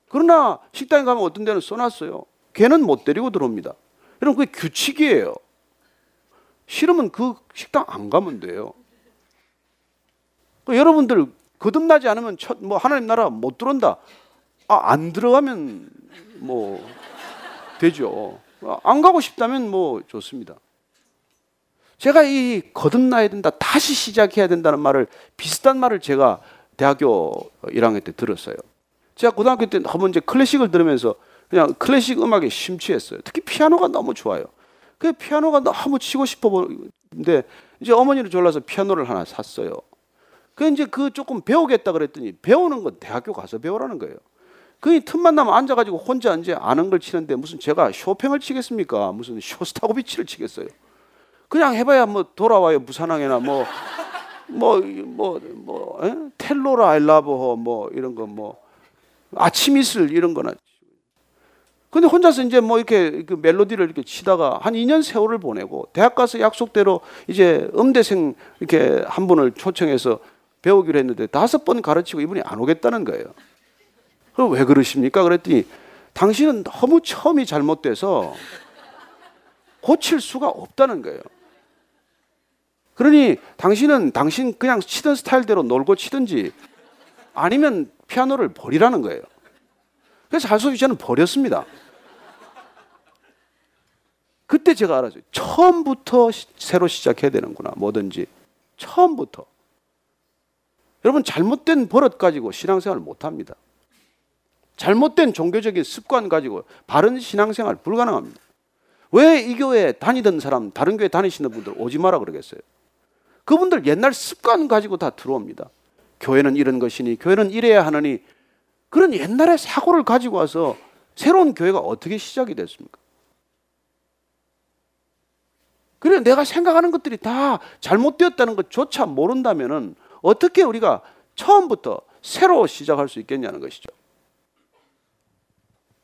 그러나 식당에 가면 어떤 데는 써놨어요. 개는 못 데리고 들어옵니다. 여러분, 그게 규칙이에요. 싫으면 그 식당 안 가면 돼요. 그 여러분들 거듭나지 않으면 첫, 뭐 하나님 나라 못 들어온다. 아, 안 들어가면 뭐 되죠. 안 가고 싶다면 뭐 좋습니다. 제가 이 거듭나야 된다, 다시 시작해야 된다는 말을 비슷한 말을 제가 대학교 1학년 때 들었어요. 제가 고등학교 때 한번 이제 클래식을 들으면서 그냥 클래식 음악에 심취했어요. 특히 피아노가 너무 좋아요. 그 피아노가 너무 치고 싶어 보는데 이제 어머니를 졸라서 피아노를 하나 샀어요. 그 이제 그 조금 배우겠다 그랬더니 배우는 건 대학교 가서 배우라는 거예요. 그 틈만 나면 앉아가지고 혼자 이제 아는 걸 치는데 무슨 제가 쇼팽을 치겠습니까? 무슨 쇼스타고비치를 치겠어요. 그냥 해봐야 뭐 돌아와요 부산항에나 뭐뭐 뭐 뭐 텔로라 아일라버호 뭐 이런 거 뭐 아침 이슬 이런 거나 근데 혼자서 이제 뭐 이렇게 그 멜로디를 이렇게 치다가 한 2년 세월을 보내고 대학 가서 약속대로 이제 음대생 이렇게 한 분을 초청해서 배우기로 했는데 다섯 번 가르치고 이분이 안 오겠다는 거예요. 그럼 왜 그러십니까? 그랬더니 당신은 너무 처음이 잘못돼서 고칠 수가 없다는 거예요. 그러니 당신은 당신 그냥 치던 스타일대로 놀고 치든지 아니면 피아노를 버리라는 거예요. 그래서 할수 없이 저는 버렸습니다. 그때 제가 알았어요. 처음부터 시- 새로 시작해야 되는구나. 뭐든지. 처음부터. 여러분, 잘못된 버릇 가지고 신앙생활 못 합니다. 잘못된 종교적인 습관 가지고 바른 신앙생활 불가능합니다. 왜 이 교회 다니던 사람, 다른 교회 다니시는 분들 오지 마라 그러겠어요? 그분들 옛날 습관 가지고 다 들어옵니다. 교회는 이런 것이니, 교회는 이래야 하느니, 그런 옛날의 사고를 가지고 와서 새로운 교회가 어떻게 시작이 됐습니까? 그래 내가 생각하는 것들이 다 잘못되었다는 것조차 모른다면은 어떻게 우리가 처음부터 새로 시작할 수 있겠냐는 것이죠.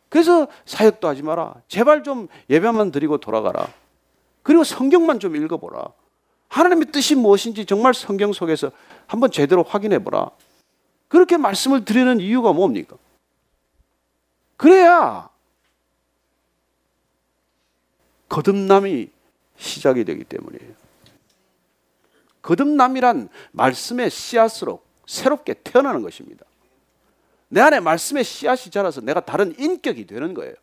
그래서 사역도 하지 마라. 제발 좀 예배만 드리고 돌아가라. 그리고 성경만 좀 읽어보라. 하나님의 뜻이 무엇인지 정말 성경 속에서 한번 제대로 확인해 보라. 그렇게 말씀을 드리는 이유가 뭡니까? 그래야 거듭남이 시작이 되기 때문이에요. 거듭남이란 말씀의 씨앗으로 새롭게 태어나는 것입니다. 내 안에 말씀의 씨앗이 자라서 내가 다른 인격이 되는 거예요.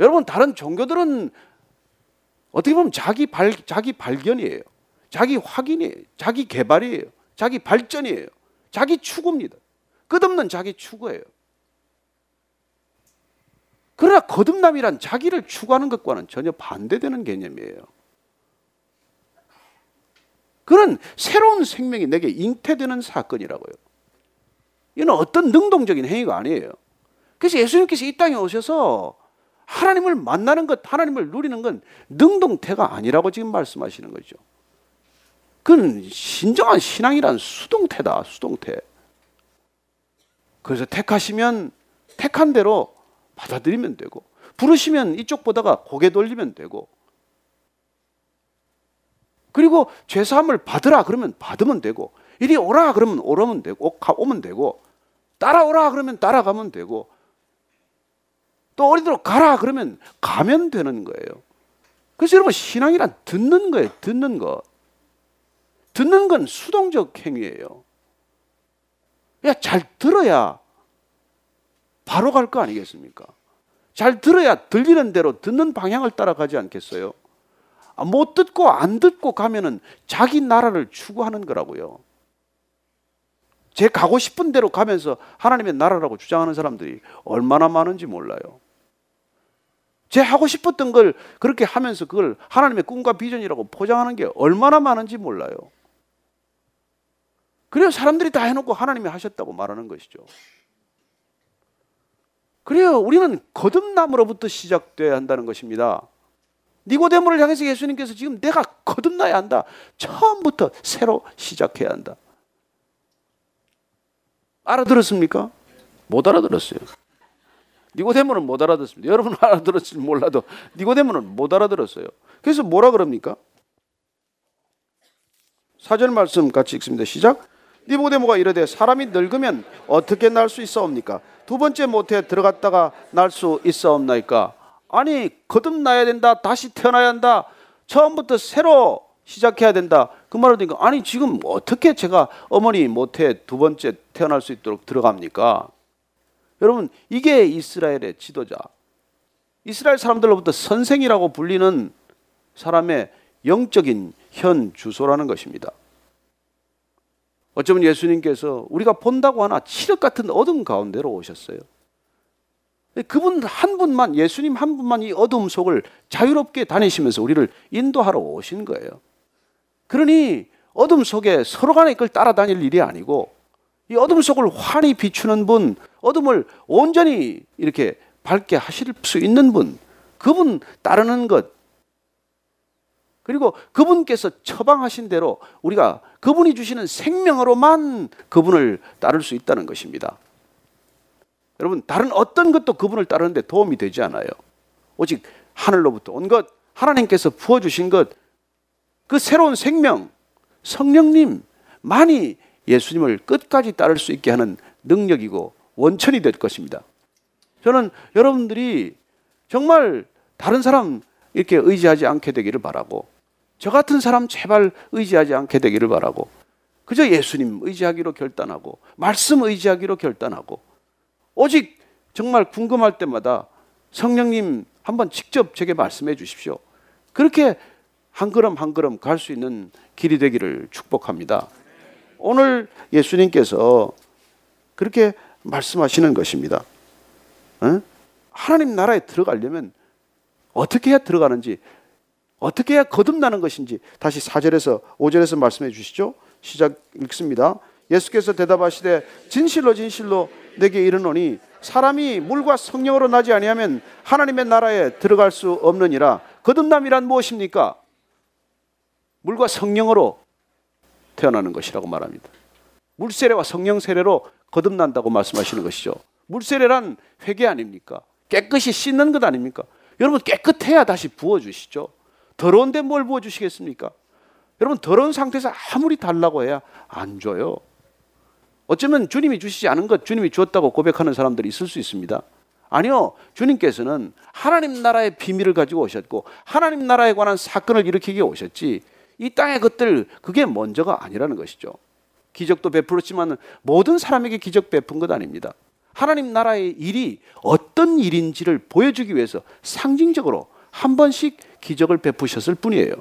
여러분 다른 종교들은 어떻게 보면 자기 발 자기 발견이에요. 자기 확인이에요. 자기 개발이에요. 자기 발전이에요. 자기 추구입니다. 끝없는 자기 추구예요. 그러나 거듭남이란 자기를 추구하는 것과는 전혀 반대되는 개념이에요. 그런 새로운 생명이 내게 잉태되는 사건이라고요. 이는 어떤 능동적인 행위가 아니에요. 그래서 예수님께서 이 땅에 오셔서 하나님을 만나는 것, 하나님을 누리는 건 능동태가 아니라고 지금 말씀하시는 거죠. 그건 신정한 신앙이란 수동태다, 수동태. 그래서 택하시면 택한 대로 받아들이면 되고, 부르시면 이쪽 보다가 고개 돌리면 되고, 그리고 죄사함을 받으라 그러면 받으면 되고, 이리 오라 그러면 오라면 되고, 오면 되고, 따라오라 그러면 따라가면 되고, 또 어디로 가라 그러면 가면 되는 거예요. 그래서 여러분 신앙이란 듣는 거예요. 듣는 거. 듣는 건 수동적 행위예요. 야, 잘 들어야 바로 갈 거 아니겠습니까? 잘 들어야 들리는 대로 듣는 방향을 따라가지 않겠어요? 아, 못 듣고 안 듣고 가면은 자기 나라를 추구하는 거라고요. 제 가고 싶은 대로 가면서 하나님의 나라라고 주장하는 사람들이 얼마나 많은지 몰라요. 제 하고 싶었던 걸 그렇게 하면서 그걸 하나님의 꿈과 비전이라고 포장하는 게 얼마나 많은지 몰라요. 그래요. 사람들이 다 해놓고 하나님이 하셨다고 말하는 것이죠. 그래요. 우리는 거듭남으로부터 시작돼야 한다는 것입니다. 니고데모를 향해서 예수님께서 지금 내가 거듭나야 한다. 처음부터 새로 시작해야 한다. 알아들었습니까? 못 알아들었어요. 니고데모는 못 알아들었습니다. 여러분 [LAUGHS] 알아들었을지 몰라도 니고데모는 못 알아들었어요. 그래서 뭐라 그럽니까? 사절 말씀 같이 읽습니다. 시작. 니고데모가 이르되 사람이 늙으면 어떻게 날 수 있사옵니까? 두 번째 모태에 들어갔다가 날 수 있사옵나이까? 아니 거듭나야 된다. 다시 태어나야 한다. 처음부터 새로 시작해야 된다. 그 말을 듣니까 아니 지금 어떻게 제가 어머니 모태에 두 번째 태어날 수 있도록 들어갑니까? 여러분 이게 이스라엘의 지도자 이스라엘 사람들로부터 선생이라고 불리는 사람의 영적인 현 주소라는 것입니다. 어쩌면 예수님께서 우리가 본다고 하나 칠흑 같은 어둠 가운데로 오셨어요. 그분 한 분만 예수님 한 분만 이 어둠 속을 자유롭게 다니시면서 우리를 인도하러 오신 거예요. 그러니 어둠 속에 서로 간에 이걸 따라다닐 일이 아니고 이 어둠 속을 환히 비추는 분, 어둠을 온전히 이렇게 밝게 하실 수 있는 분, 그분 따르는 것. 그리고 그분께서 처방하신 대로 우리가 그분이 주시는 생명으로만 그분을 따를 수 있다는 것입니다. 여러분, 다른 어떤 것도 그분을 따르는데 도움이 되지 않아요. 오직 하늘로부터 온 것, 하나님께서 부어 주신 것, 그 새로운 생명, 성령님만이 예수님을 끝까지 따를 수 있게 하는 능력이고 원천이 될 것입니다. 저는 여러분들이 정말 다른 사람 이렇게 의지하지 않게 되기를 바라고 저 같은 사람 제발 의지하지 않게 되기를 바라고 그저 예수님 의지하기로 결단하고 말씀 의지하기로 결단하고 오직 정말 궁금할 때마다 성령님 한번 직접 제게 말씀해 주십시오. 그렇게 한 걸음 한 걸음 갈 수 있는 길이 되기를 축복합니다. 오늘 예수님께서 그렇게 말씀하시는 것입니다. 어? 하나님 나라에 들어가려면 어떻게 해야 들어가는지, 어떻게 해야 거듭나는 것인지 다시 4절에서 5절에서 말씀해 주시죠. 시작 읽습니다. 예수께서 대답하시되 진실로 진실로 내게 이르노니 사람이 물과 성령으로 나지 아니하면 하나님의 나라에 들어갈 수 없느니라. 거듭남이란 무엇입니까? 물과 성령으로 태어나는 것이라고 말합니다. 물 세례와 성령 세례로 거듭난다고 말씀하시는 것이죠. 물 세례란 회개 아닙니까? 깨끗이 씻는 것 아닙니까? 여러분 깨끗해야 다시 부어 주시죠. 더러운데 뭘 부어 주시겠습니까? 여러분 더러운 상태에서 아무리 달라고 해야 안 줘요. 어쩌면 주님이 주시지 않은 것 주님이 주었다고 고백하는 사람들이 있을 수 있습니다. 아니요. 주님께서는 하나님 나라의 비밀을 가지고 오셨고 하나님 나라에 관한 사건을 일으키기 오셨지 이 땅의 것들 그게 먼저가 아니라는 것이죠. 기적도 베풀었지만 모든 사람에게 기적 베푼 것 아닙니다. 하나님 나라의 일이 어떤 일인지를 보여주기 위해서 상징적으로 한 번씩 기적을 베푸셨을 뿐이에요.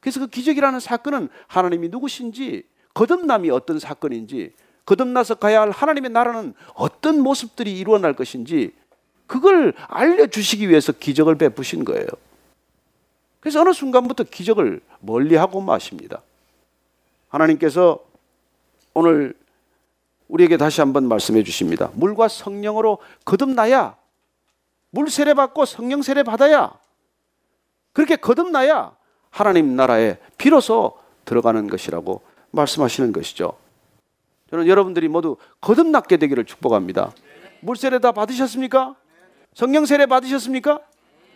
그래서 그 기적이라는 사건은 하나님이 누구신지 거듭남이 어떤 사건인지 거듭나서 가야 할 하나님의 나라는 어떤 모습들이 이루어날 것인지 그걸 알려주시기 위해서 기적을 베푸신 거예요. 그래서 어느 순간부터 기적을 멀리하고 마십니다. 하나님께서 오늘 우리에게 다시 한번 말씀해 주십니다. 물과 성령으로 거듭나야 물 세례 받고 성령 세례 받아야 그렇게 거듭나야 하나님 나라에 비로소 들어가는 것이라고 말씀하시는 것이죠. 저는 여러분들이 모두 거듭났게 되기를 축복합니다. 물 세례 다 받으셨습니까? 성령 세례 받으셨습니까?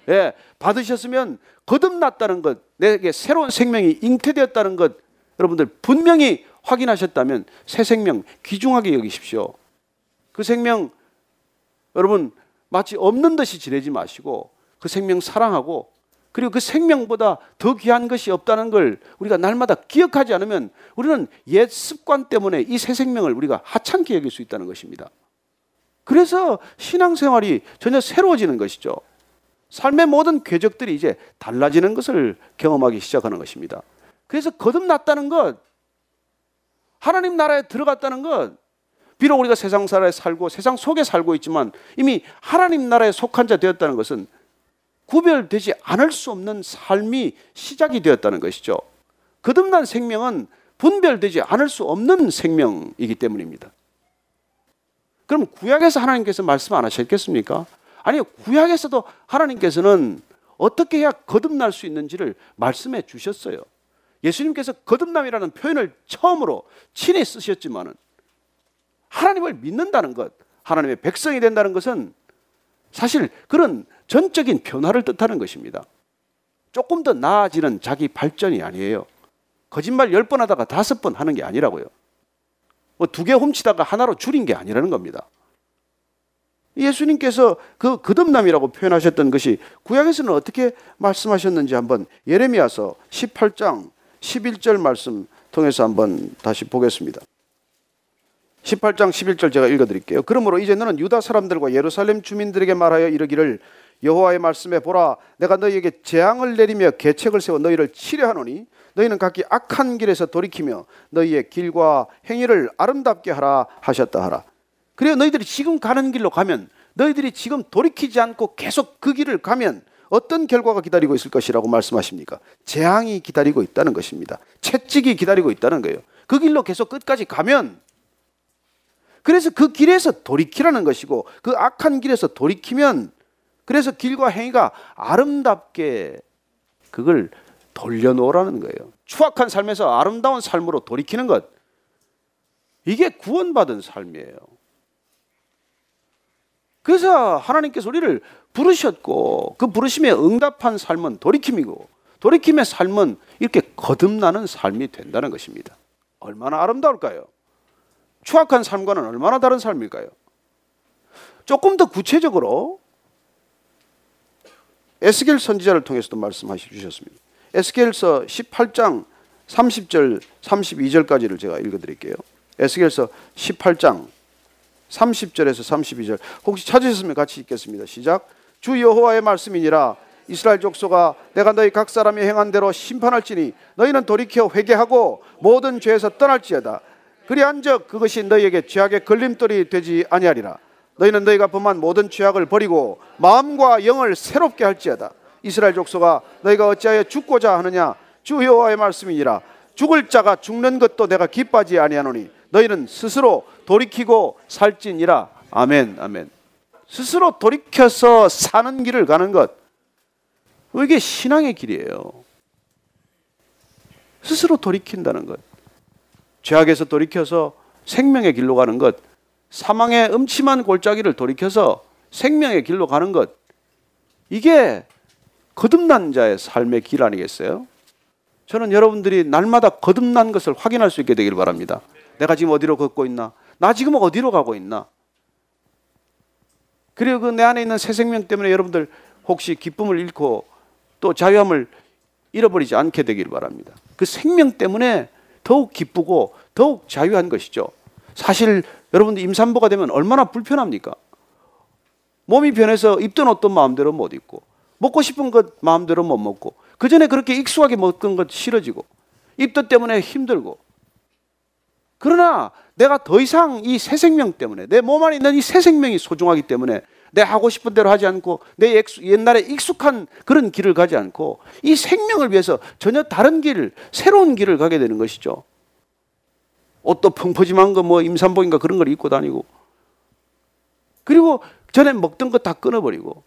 예, 받으셨으면 거듭났다는 것, 내게 새로운 생명이 잉태되었다는 것, 여러분들 분명히 확인하셨다면 새 생명 귀중하게 여기십시오. 그 생명 여러분 마치 없는 듯이 지내지 마시고 그 생명 사랑하고 그리고 그 생명보다 더 귀한 것이 없다는 걸 우리가 날마다 기억하지 않으면 우리는 옛 습관 때문에 이 새 생명을 우리가 하찮게 여길 수 있다는 것입니다. 그래서 신앙생활이 전혀 새로워지는 것이죠. 삶의 모든 궤적들이 이제 달라지는 것을 경험하기 시작하는 것입니다. 그래서 거듭났다는 것, 하나님 나라에 들어갔다는 것 비록 우리가 세상 나라에 살고 세상 속에 살고 있지만 이미 하나님 나라에 속한 자 되었다는 것은 구별되지 않을 수 없는 삶이 시작이 되었다는 것이죠. 거듭난 생명은 분별되지 않을 수 없는 생명이기 때문입니다. 그럼 구약에서 하나님께서 말씀 안 하셨겠습니까? 아니요. 구약에서도 하나님께서는 어떻게 해야 거듭날 수 있는지를 말씀해 주셨어요. 예수님께서 거듭남이라는 표현을 처음으로 친히 쓰셨지만은 하나님을 믿는다는 것, 하나님의 백성이 된다는 것은 사실 그런 전적인 변화를 뜻하는 것입니다. 조금 더 나아지는 자기 발전이 아니에요. 거짓말 열번 하다가 다섯 번 하는 게 아니라고요. 뭐 두 개 훔치다가 하나로 줄인 게 아니라는 겁니다. 예수님께서 그 거듭남이라고 표현하셨던 것이 구약에서는 어떻게 말씀하셨는지 한번 예레미야서 18장 11절 말씀 통해서 한번 다시 보겠습니다. 18장 11절 제가 읽어 드릴게요. 그러므로 이제 너는 유다 사람들과 예루살렘 주민들에게 말하여 이르기를 여호와의 말씀에 보라 내가 너희에게 재앙을 내리며 계책을 세워 너희를 치려하노니 너희는 각기 악한 길에서 돌이키며 너희의 길과 행위를 아름답게 하라 하셨다 하라. 그래요 너희들이 지금 가는 길로 가면 너희들이 지금 돌이키지 않고 계속 그 길을 가면 어떤 결과가 기다리고 있을 것이라고 말씀하십니까? 재앙이 기다리고 있다는 것입니다. 채찍이 기다리고 있다는 거예요. 그 길로 계속 끝까지 가면 그래서 그 길에서 돌이키라는 것이고 그 악한 길에서 돌이키면 그래서 길과 행위가 아름답게 그걸 돌려놓으라는 거예요. 추악한 삶에서 아름다운 삶으로 돌이키는 것. 이게 구원받은 삶이에요. 그래서 하나님께서 우리를 부르셨고 그 부르심에 응답한 삶은 돌이킴이고 돌이킴의 삶은 이렇게 거듭나는 삶이 된다는 것입니다. 얼마나 아름다울까요? 추악한 삶과는 얼마나 다른 삶일까요? 조금 더 구체적으로 에스겔 선지자를 통해서도 말씀하시 주셨습니다. 에스겔서 18장 30절 32절까지를 제가 읽어 드릴게요. 에스겔서 18장 30절에서 32절 혹시 찾으셨으면 같이 읽겠습니다. 시작. 주 여호와의 말씀이니라 이스라엘 족속아 내가 너희 각 사람이 행한 대로 심판할지니 너희는 돌이켜 회개하고 모든 죄에서 떠날지어다. 그리한적 그것이 너희에게 죄악의 걸림돌이 되지 아니하리라. 너희는 너희가 범한 모든 죄악을 버리고 마음과 영을 새롭게 할지어다. 이스라엘 족속아 너희가 어찌하여 죽고자 하느냐? 주 여호와의 말씀이니라. 죽을 자가 죽는 것도 내가 기뻐하지 아니하노니 너희는 스스로 돌이키고 살지니라. 아멘 아멘. 스스로 돌이켜서 사는 길을 가는 것. 이게 신앙의 길이에요. 스스로 돌이킨다는 것 죄악에서 돌이켜서 생명의 길로 가는 것 사망의 음침한 골짜기를 돌이켜서 생명의 길로 가는 것 이게 거듭난 자의 삶의 길 아니겠어요? 저는 여러분들이 날마다 거듭난 것을 확인할 수 있게 되길 바랍니다. 내가 지금 어디로 걷고 있나? 나 지금 어디로 가고 있나? 그리고 그 내 안에 있는 새 생명 때문에 여러분들 혹시 기쁨을 잃고 또 자유함을 잃어버리지 않게 되길 바랍니다. 그 생명 때문에 더욱 기쁘고 더욱 자유한 것이죠. 사실 여러분들 임산부가 되면 얼마나 불편합니까? 몸이 변해서 입던 옷도 마음대로 못 입고 먹고 싶은 것 마음대로 못 먹고 그 전에 그렇게 익숙하게 먹던 것 싫어지고 입덧 때문에 힘들고 그러나 내가 더 이상 이 새 생명 때문에 내 몸 안에 있는 이 새 생명이 소중하기 때문에 내 하고 싶은 대로 하지 않고 내 옛날에 익숙한 그런 길을 가지 않고 이 생명을 위해서 전혀 다른 길, 새로운 길을 가게 되는 것이죠. 옷도 펑퍼짐한 거 뭐 임산복인가 그런 걸 입고 다니고 그리고 전에 먹던 거 다 끊어버리고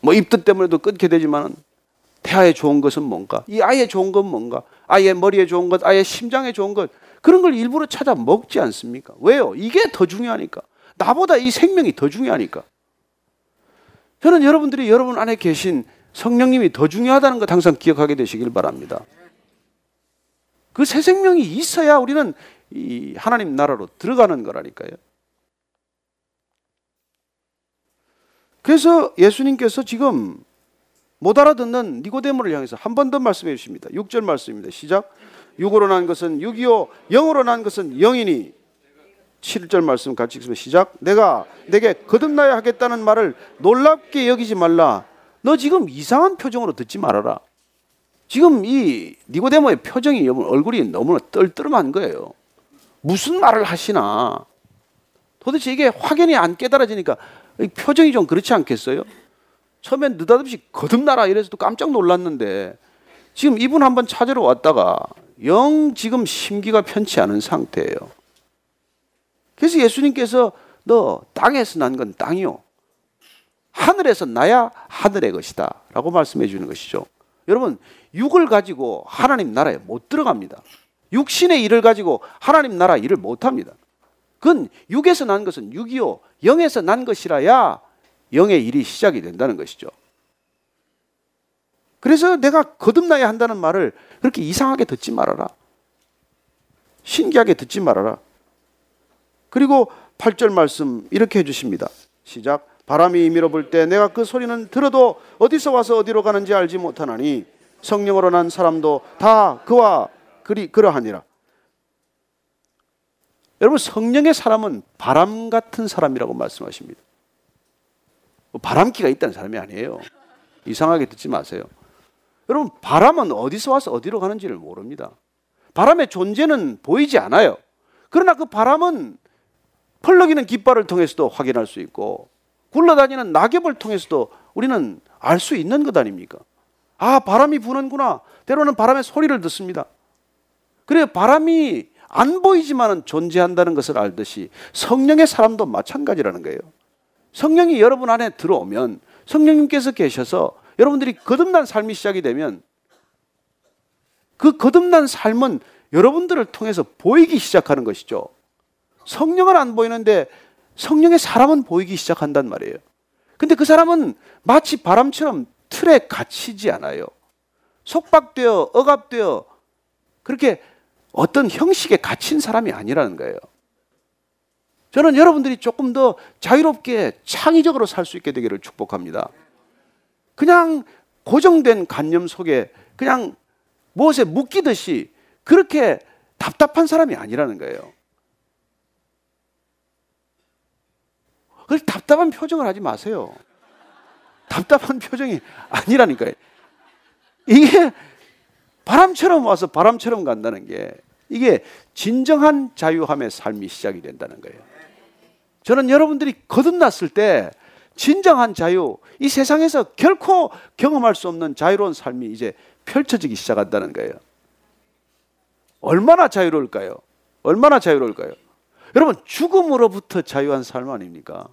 뭐 입덧 때문에도 끊게 되지만 태아에 좋은 것은 뭔가? 이 아이에 좋은 건 뭔가? 아이의 머리에 좋은 것, 아이의 심장에 좋은 것 그런 걸 일부러 찾아 먹지 않습니까? 왜요? 이게 더 중요하니까. 나보다 이 생명이 더 중요하니까. 저는 여러분들이 여러분 안에 계신 성령님이 더 중요하다는 것 항상 기억하게 되시길 바랍니다. 그 새 생명이 있어야 우리는 이 하나님 나라로 들어가는 거라니까요. 그래서 예수님께서 지금 못 알아듣는 니고데모를 향해서 한 번 더 말씀해 주십니다. 6절 말씀입니다. 시작. 육으로 난 것은 육이요 영으로 난 것은 영이니 7절 말씀 같이 읽으면 시작. 내가 내게 거듭나야 하겠다는 말을 놀랍게 여기지 말라. 너 지금 이상한 표정으로 듣지 말아라. 지금 이 니고데모의 표정이 얼굴이 너무나 떨떠름한 거예요. 무슨 말을 하시나 도대체 이게 확연히 안 깨달아지니까 이 표정이 좀 그렇지 않겠어요? 처음엔 느닷없이 거듭나라 이래서도 깜짝 놀랐는데 지금 이분 한번 찾으러 왔다가 영 지금 심기가 편치 않은 상태예요. 그래서 예수님께서 너 땅에서 난 건 땅이요. 하늘에서 나야 하늘의 것이다. 라고 말씀해 주는 것이죠. 여러분, 육을 가지고 하나님 나라에 못 들어갑니다. 육신의 일을 가지고 하나님 나라 일을 못 합니다. 그건 육에서 난 것은 육이요. 영에서 난 것이라야 영의 일이 시작이 된다는 것이죠. 그래서 내가 거듭나야 한다는 말을 그렇게 이상하게 듣지 말아라. 신기하게 듣지 말아라. 그리고 8절 말씀 이렇게 해주십니다. 시작. 바람이 밀어볼 때 내가 그 소리는 들어도 어디서 와서 어디로 가는지 알지 못하나니 성령으로 난 사람도 다 그와 그리 그러하니라. 여러분 성령의 사람은 바람 같은 사람이라고 말씀하십니다. 뭐 바람기가 있다는 사람이 아니에요. 이상하게 듣지 마세요. 여러분 바람은 어디서 와서 어디로 가는지를 모릅니다. 바람의 존재는 보이지 않아요. 그러나 그 바람은 펄럭이는 깃발을 통해서도 확인할 수 있고 굴러다니는 낙엽을 통해서도 우리는 알 수 있는 것 아닙니까? 아 바람이 부는구나. 때로는 바람의 소리를 듣습니다. 그래 바람이 안 보이지만은 존재한다는 것을 알듯이 성령의 사람도 마찬가지라는 거예요. 성령이 여러분 안에 들어오면 성령님께서 계셔서 여러분들이 거듭난 삶이 시작이 되면 그 거듭난 삶은 여러분들을 통해서 보이기 시작하는 것이죠. 성령은 안 보이는데 성령의 사람은 보이기 시작한단 말이에요. 근데 그 사람은 마치 바람처럼 틀에 갇히지 않아요. 속박되어 억압되어 그렇게 어떤 형식에 갇힌 사람이 아니라는 거예요. 저는 여러분들이 조금 더 자유롭게 창의적으로 살 수 있게 되기를 축복합니다. 그냥 고정된 관념 속에 그냥 무엇에 묶이듯이 그렇게 답답한 사람이 아니라는 거예요. 그 답답한 표정을 하지 마세요. 답답한 표정이 아니라니까요. 이게 바람처럼 와서 바람처럼 간다는 게 이게 진정한 자유함의 삶이 시작이 된다는 거예요. 저는 여러분들이 거듭났을 때 진정한 자유, 이 세상에서 결코 경험할 수 없는 자유로운 삶이 이제 펼쳐지기 시작한다는 거예요. 얼마나 자유로울까요? 얼마나 자유로울까요? 여러분, 죽음으로부터 자유한 삶 아닙니까?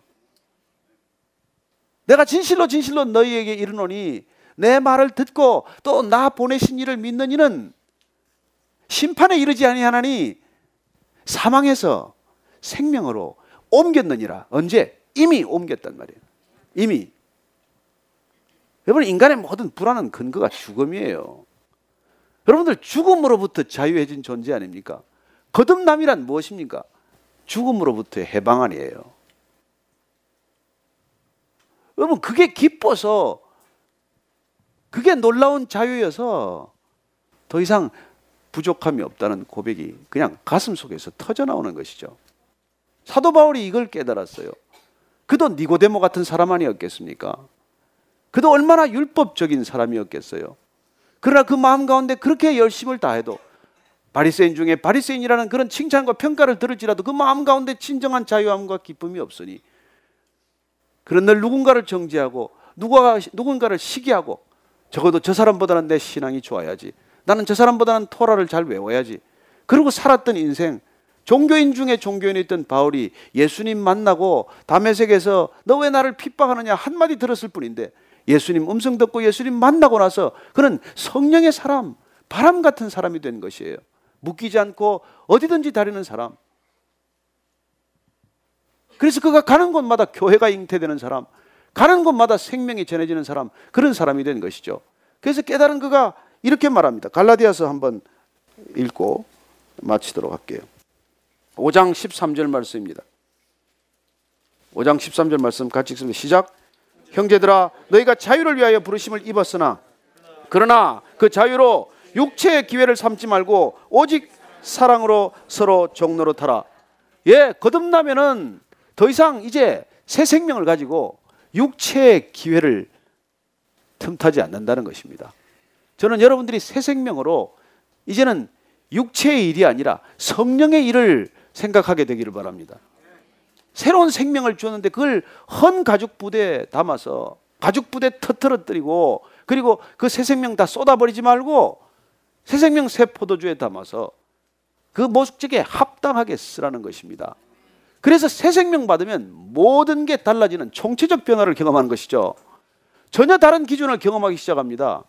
내가 진실로 진실로 너희에게 이르노니 내 말을 듣고 또 나 보내신 이를 믿는 이는 심판에 이르지 아니하나니 사망에서 생명으로 옮겼느니라. 언제? 이미 옮겼단 말이에요. 이미. 여러분 인간의 모든 불안한 근거가 죽음이에요. 여러분들 죽음으로부터 자유해진 존재 아닙니까? 거듭남이란 무엇입니까? 죽음으로부터의 해방 아니에요. 여러분 그게 기뻐서 그게 놀라운 자유여서 더 이상 부족함이 없다는 고백이 그냥 가슴 속에서 터져 나오는 것이죠. 사도 바울이 이걸 깨달았어요. 그도 니고데모 같은 사람 아니었겠습니까? 그도 얼마나 율법적인 사람이었겠어요. 그러나 그 마음 가운데 그렇게 열심을 다해도 바리새인 중에 바리새인이라는 그런 칭찬과 평가를 들을지라도 그 마음 가운데 진정한 자유함과 기쁨이 없으니 그런 늘 누군가를 정죄하고 누가 누군가를 시기하고 적어도 저 사람보다는 내 신앙이 좋아야지. 나는 저 사람보다는 토라를 잘 외워야지. 그리고 살았던 인생 종교인 중에 종교인이었던 바울이 예수님 만나고 담에색에서 너 왜 나를 핍박하느냐 한마디 들었을 뿐인데 예수님 음성 듣고 예수님 만나고 나서 그는 성령의 사람, 바람 같은 사람이 된 것이에요. 묶이지 않고 어디든지 다니는 사람. 그래서 그가 가는 곳마다 교회가 잉태되는 사람, 가는 곳마다 생명이 전해지는 사람, 그런 사람이 된 것이죠. 그래서 깨달은 그가 이렇게 말합니다. 갈라디아서 한번 읽고 마치도록 할게요. 5장 13절 말씀입니다. 5장 13절 말씀 같이 읽습니다. 시작. 형제들아 너희가 자유를 위하여 부르심을 입었으나 그러나 그 자유로 육체의 기회를 삼지 말고 오직 사랑으로 서로 종로로 타라. 예, 거듭나면은 더 이상 이제 새 생명을 가지고 육체의 기회를 틈타지 않는다는 것입니다. 저는 여러분들이 새 생명으로 이제는 육체의 일이 아니라 성령의 일을 생각하게 되기를 바랍니다. 새로운 생명을 주었는데 그걸 헌 가죽 부대에 담아서 가죽 부대 터트러뜨리고 그리고 그 새 생명 다 쏟아버리지 말고 새 생명 새 포도주에 담아서 그 목적에 합당하게 쓰라는 것입니다. 그래서 새 생명 받으면 모든 게 달라지는 총체적 변화를 경험하는 것이죠. 전혀 다른 기준을 경험하기 시작합니다.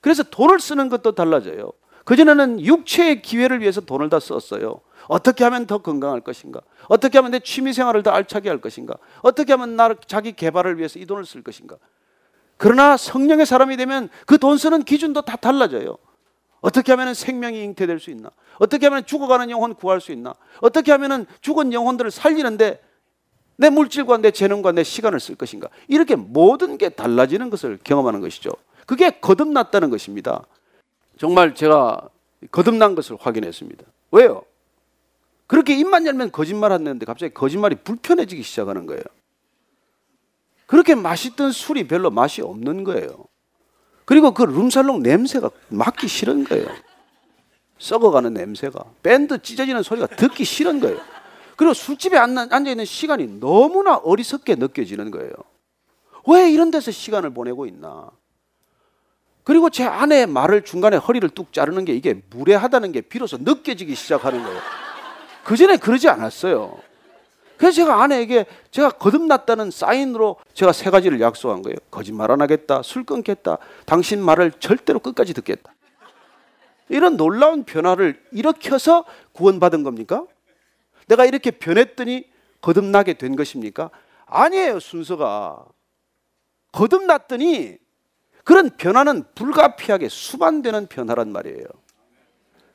그래서 돈을 쓰는 것도 달라져요. 그전에는 육체의 기회를 위해서 돈을 다 썼어요. 어떻게 하면 더 건강할 것인가? 어떻게 하면 내 취미 생활을 더 알차게 할 것인가? 어떻게 하면 나 자기 개발을 위해서 이 돈을 쓸 것인가? 그러나 성령의 사람이 되면 그 돈 쓰는 기준도 다 달라져요. 어떻게 하면 생명이 잉태될 수 있나? 어떻게 하면 죽어가는 영혼 구할 수 있나? 어떻게 하면 죽은 영혼들을 살리는데 내 물질과 내 재능과 내 시간을 쓸 것인가? 이렇게 모든 게 달라지는 것을 경험하는 것이죠. 그게 거듭났다는 것입니다. 정말 제가 거듭난 것을 확인했습니다. 왜요? 그렇게 입만 열면 거짓말 하는데 갑자기 거짓말이 불편해지기 시작하는 거예요. 그렇게 맛있던 술이 별로 맛이 없는 거예요. 그리고 그 룸살롱 냄새가 맡기 싫은 거예요. 썩어가는 냄새가. 밴드 찢어지는 소리가 듣기 싫은 거예요. 그리고 술집에 앉아있는 시간이 너무나 어리석게 느껴지는 거예요. 왜 이런 데서 시간을 보내고 있나? 그리고 제 아내의 말을 중간에 허리를 뚝 자르는 게 이게 무례하다는 게 비로소 느껴지기 시작하는 거예요. 그전에 그러지 않았어요. 그래서 제가 아내에게 제가 거듭났다는 사인으로 제가 세 가지를 약속한 거예요. 거짓말 안 하겠다. 술 끊겠다. 당신 말을 절대로 끝까지 듣겠다. 이런 놀라운 변화를 일으켜서 구원받은 겁니까? 내가 이렇게 변했더니 거듭나게 된 것입니까? 아니에요, 순서가. 거듭났더니 그런 변화는 불가피하게 수반되는 변화란 말이에요.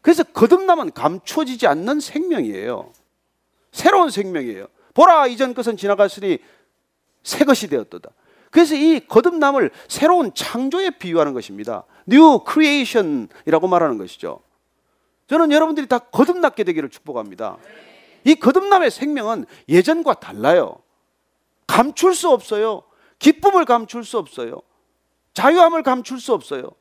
그래서 거듭남은 감추어지지 않는 생명이에요. 새로운 생명이에요. 보라 이전 것은 지나갔으니 새 것이 되었도다. 그래서 이 거듭남을 새로운 창조에 비유하는 것입니다. New Creation이라고 말하는 것이죠. 저는 여러분들이 다 거듭났게 되기를 축복합니다. 이 거듭남의 생명은 예전과 달라요. 감출 수 없어요. 기쁨을 감출 수 없어요. 자유함을 감출 수 없어요.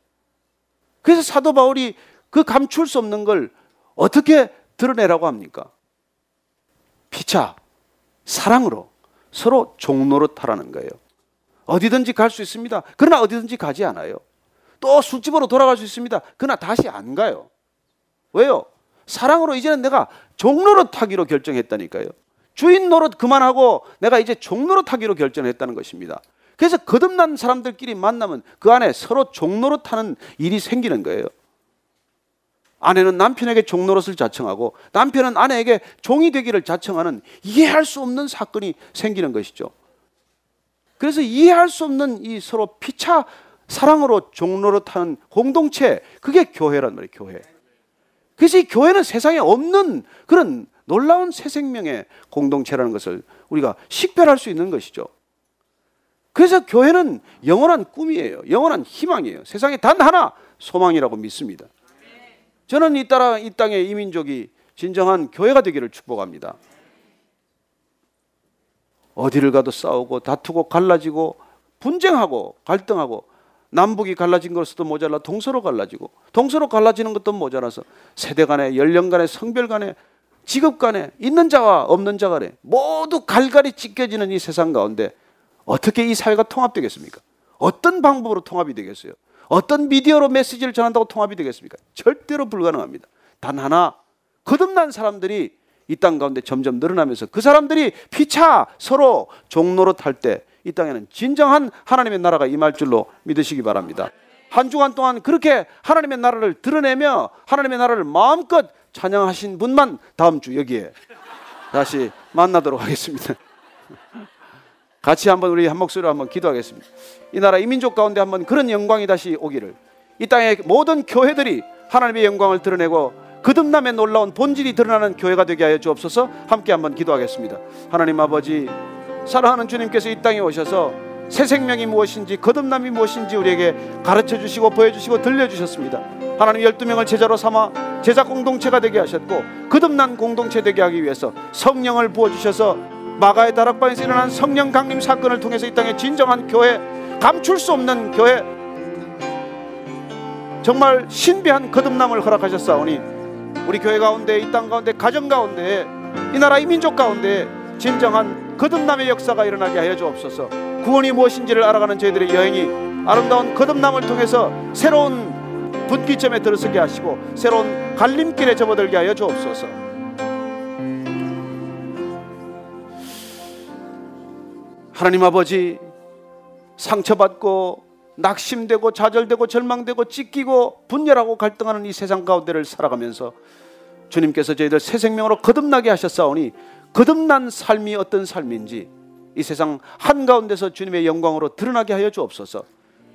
그래서 사도 바울이 그 감출 수 없는 걸 어떻게 드러내라고 합니까? 피차, 사랑으로 서로 종로로 타라는 거예요. 어디든지 갈 수 있습니다. 그러나 어디든지 가지 않아요. 또 술집으로 돌아갈 수 있습니다. 그러나 다시 안 가요. 왜요? 사랑으로 이제는 내가 종로로 타기로 결정했다니까요. 주인 노릇 그만하고 내가 이제 종로로 타기로 결정했다는 것입니다. 그래서 거듭난 사람들끼리 만나면 그 안에 서로 종로로 타는 일이 생기는 거예요. 아내는 남편에게 종노릇을 자청하고 남편은 아내에게 종이 되기를 자청하는 이해할 수 없는 사건이 생기는 것이죠. 그래서 이해할 수 없는 이 서로 피차 사랑으로 종노릇하는 공동체 그게 교회란 말이에요. 교회. 그래서 이 교회는 세상에 없는 그런 놀라운 새 생명의 공동체라는 것을 우리가 식별할 수 있는 것이죠. 그래서 교회는 영원한 꿈이에요. 영원한 희망이에요. 세상에 단 하나 소망이라고 믿습니다. 저는 이 따라 이 땅의 이민족이 진정한 교회가 되기를 축복합니다. 어디를 가도 싸우고 다투고 갈라지고 분쟁하고 갈등하고 남북이 갈라진 것으로도 모자라 동서로 갈라지고 동서로 갈라지는 것도 모자라서 세대 간에 연령 간에 성별 간에 직업 간에 있는 자와 없는 자 간에 모두 갈갈이 찢겨지는 이 세상 가운데 어떻게 이 사회가 통합되겠습니까? 어떤 방법으로 통합이 되겠어요? 어떤 미디어로 메시지를 전한다고 통합이 되겠습니까? 절대로 불가능합니다. 단 하나 거듭난 사람들이 이 땅 가운데 점점 늘어나면서 그 사람들이 피차 서로 종로로 탈 때 이 땅에는 진정한 하나님의 나라가 임할 줄로 믿으시기 바랍니다. 한 주간 동안 그렇게 하나님의 나라를 드러내며 하나님의 나라를 마음껏 찬양하신 분만 다음 주 여기에 다시 만나도록 하겠습니다. 같이 한번 우리 한 목소리로 한번 기도하겠습니다. 이 나라 이민족 가운데 한번 그런 영광이 다시 오기를 이 땅의 모든 교회들이 하나님의 영광을 드러내고 거듭남의 놀라운 본질이 드러나는 교회가 되게 하여 주옵소서 함께 한번 기도하겠습니다. 하나님 아버지 사랑하는 주님께서 이 땅에 오셔서 새 생명이 무엇인지 거듭남이 무엇인지 우리에게 가르쳐 주시고 보여주시고 들려주셨습니다. 하나님 12명을 제자로 삼아 제자 공동체가 되게 하셨고 거듭난 공동체 되게 하기 위해서 성령을 부어주셔서 마가의 다락방에서 일어난 성령 강림 사건을 통해서 이 땅에 진정한 교회 감출 수 없는 교회 정말 신비한 거듭남을 허락하셨사오니 우리 교회 가운데 이 땅 가운데 가정 가운데 이 나라 이 민족 가운데 진정한 거듭남의 역사가 일어나게 하여 주옵소서. 구원이 무엇인지를 알아가는 저희들의 여행이 아름다운 거듭남을 통해서 새로운 분기점에 들어서게 하시고 새로운 갈림길에 접어들게 하여 주옵소서. 하나님 아버지 상처받고 낙심되고 좌절되고 절망되고 찢기고 분열하고 갈등하는 이 세상 가운데를 살아가면서 주님께서 저희들 새 생명으로 거듭나게 하셨사오니 거듭난 삶이 어떤 삶인지 이 세상 한가운데서 주님의 영광으로 드러나게 하여 주옵소서.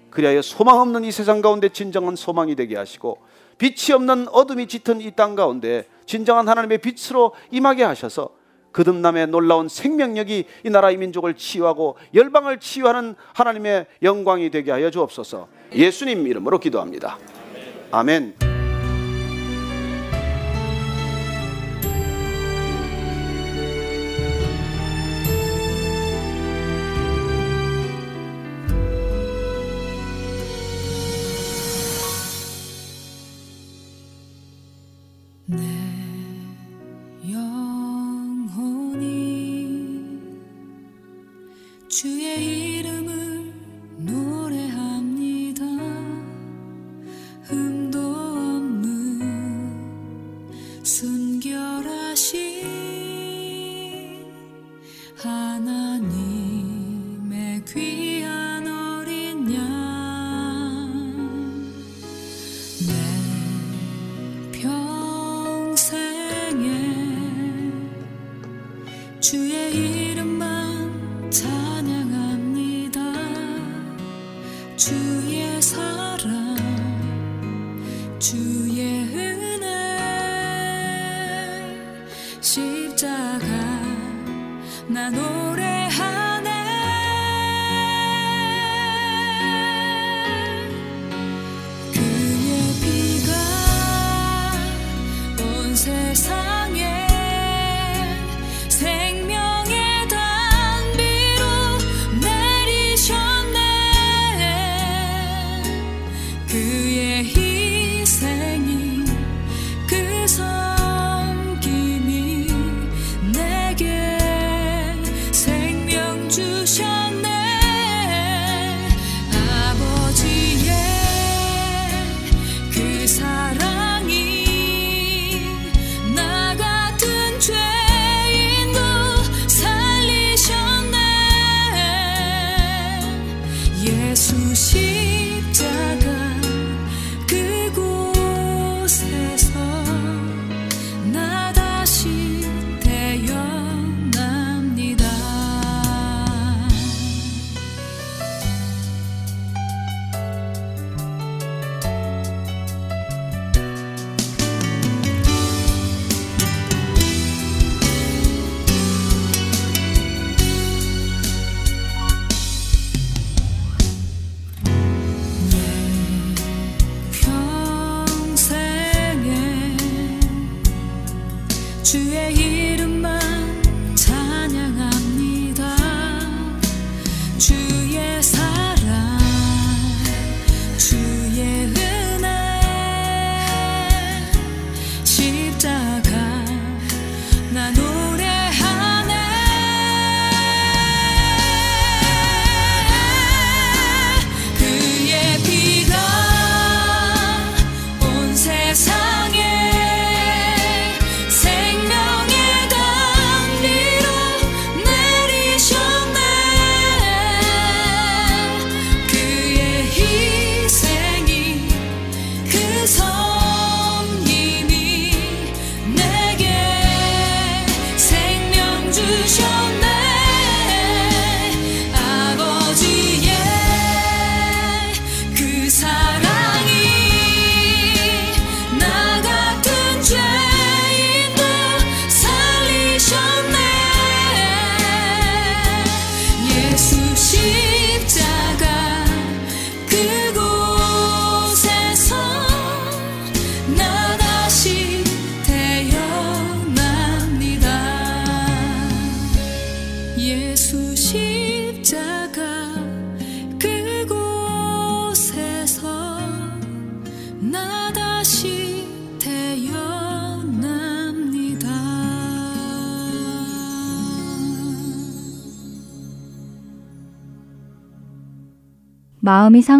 그리하여 소망 없는 이 세상 가운데 진정한 소망이 되게 하시고 빛이 없는 어둠이 짙은 이 땅 가운데 진정한 하나님의 빛으로 임하게 하셔서 거듭남의 놀라운 생명력이 이 나라 이 민족을 치유하고 열방을 치유하는 하나님의 영광이 되게 하여 주옵소서. 예수님 이름으로 기도합니다. 아멘.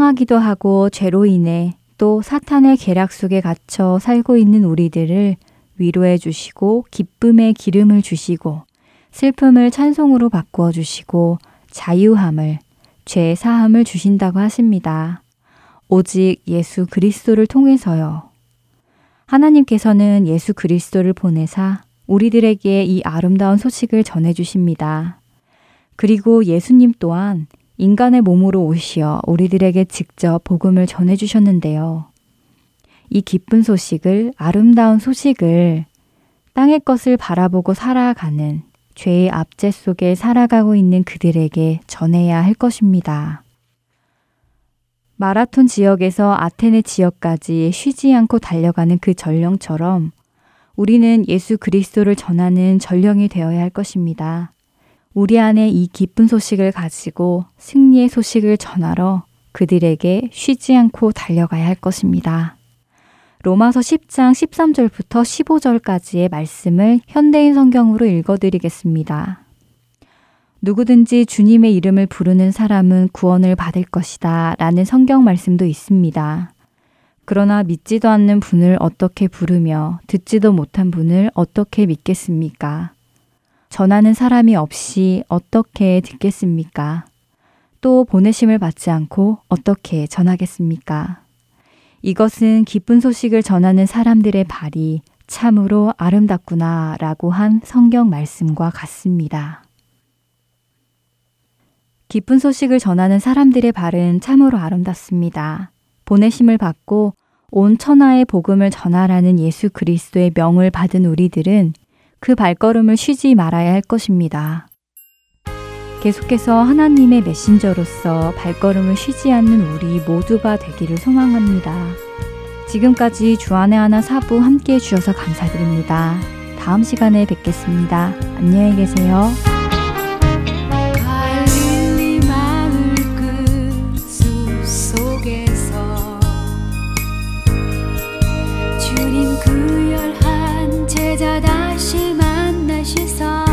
상하기도 하고 죄로 인해 또 사탄의 계략 속에 갇혀 살고 있는 우리들을 위로해 주시고 기쁨의 기름을 주시고 슬픔을 찬송으로 바꾸어 주시고 자유함을 죄 사함을 주신다고 하십니다. 오직 예수 그리스도를 통해서요. 하나님께서는 예수 그리스도를 보내사 우리들에게 이 아름다운 소식을 전해 주십니다. 그리고 예수님 또한 인간의 몸으로 오시어 우리들에게 직접 복음을 전해 주셨는데요. 이 기쁜 소식을, 아름다운 소식을 땅의 것을 바라보고 살아가는 죄의 압제 속에 살아가고 있는 그들에게 전해야 할 것입니다. 마라톤 지역에서 아테네 지역까지 쉬지 않고 달려가는 그 전령처럼 우리는 예수 그리스도를 전하는 전령이 되어야 할 것입니다. 우리 안에 이 기쁜 소식을 가지고 승리의 소식을 전하러 그들에게 쉬지 않고 달려가야 할 것입니다. 로마서 10장 13절부터 15절까지의 말씀을 현대인 성경으로 읽어드리겠습니다. 누구든지 주님의 이름을 부르는 사람은 구원을 받을 것이다 라는 성경 말씀도 있습니다. 그러나 믿지도 않는 분을 어떻게 부르며 듣지도 못한 분을 어떻게 믿겠습니까? 전하는 사람이 없이 어떻게 듣겠습니까? 또 보내심을 받지 않고 어떻게 전하겠습니까? 이것은 기쁜 소식을 전하는 사람들의 발이 참으로 아름답구나 라고 한 성경 말씀과 같습니다. 기쁜 소식을 전하는 사람들의 발은 참으로 아름답습니다. 보내심을 받고 온 천하의 복음을 전하라는 예수 그리스도의 명을 받은 우리들은 그 발걸음을 쉬지 말아야 할 것입니다. 계속해서 하나님의 메신저로서 발걸음을 쉬지 않는 우리 모두가 되기를 소망합니다. 지금까지 주안의 하나 사부 함께 해주셔서 감사드립니다. 다음 시간에 뵙겠습니다. 안녕히 계세요. 그저 다시 만나셔서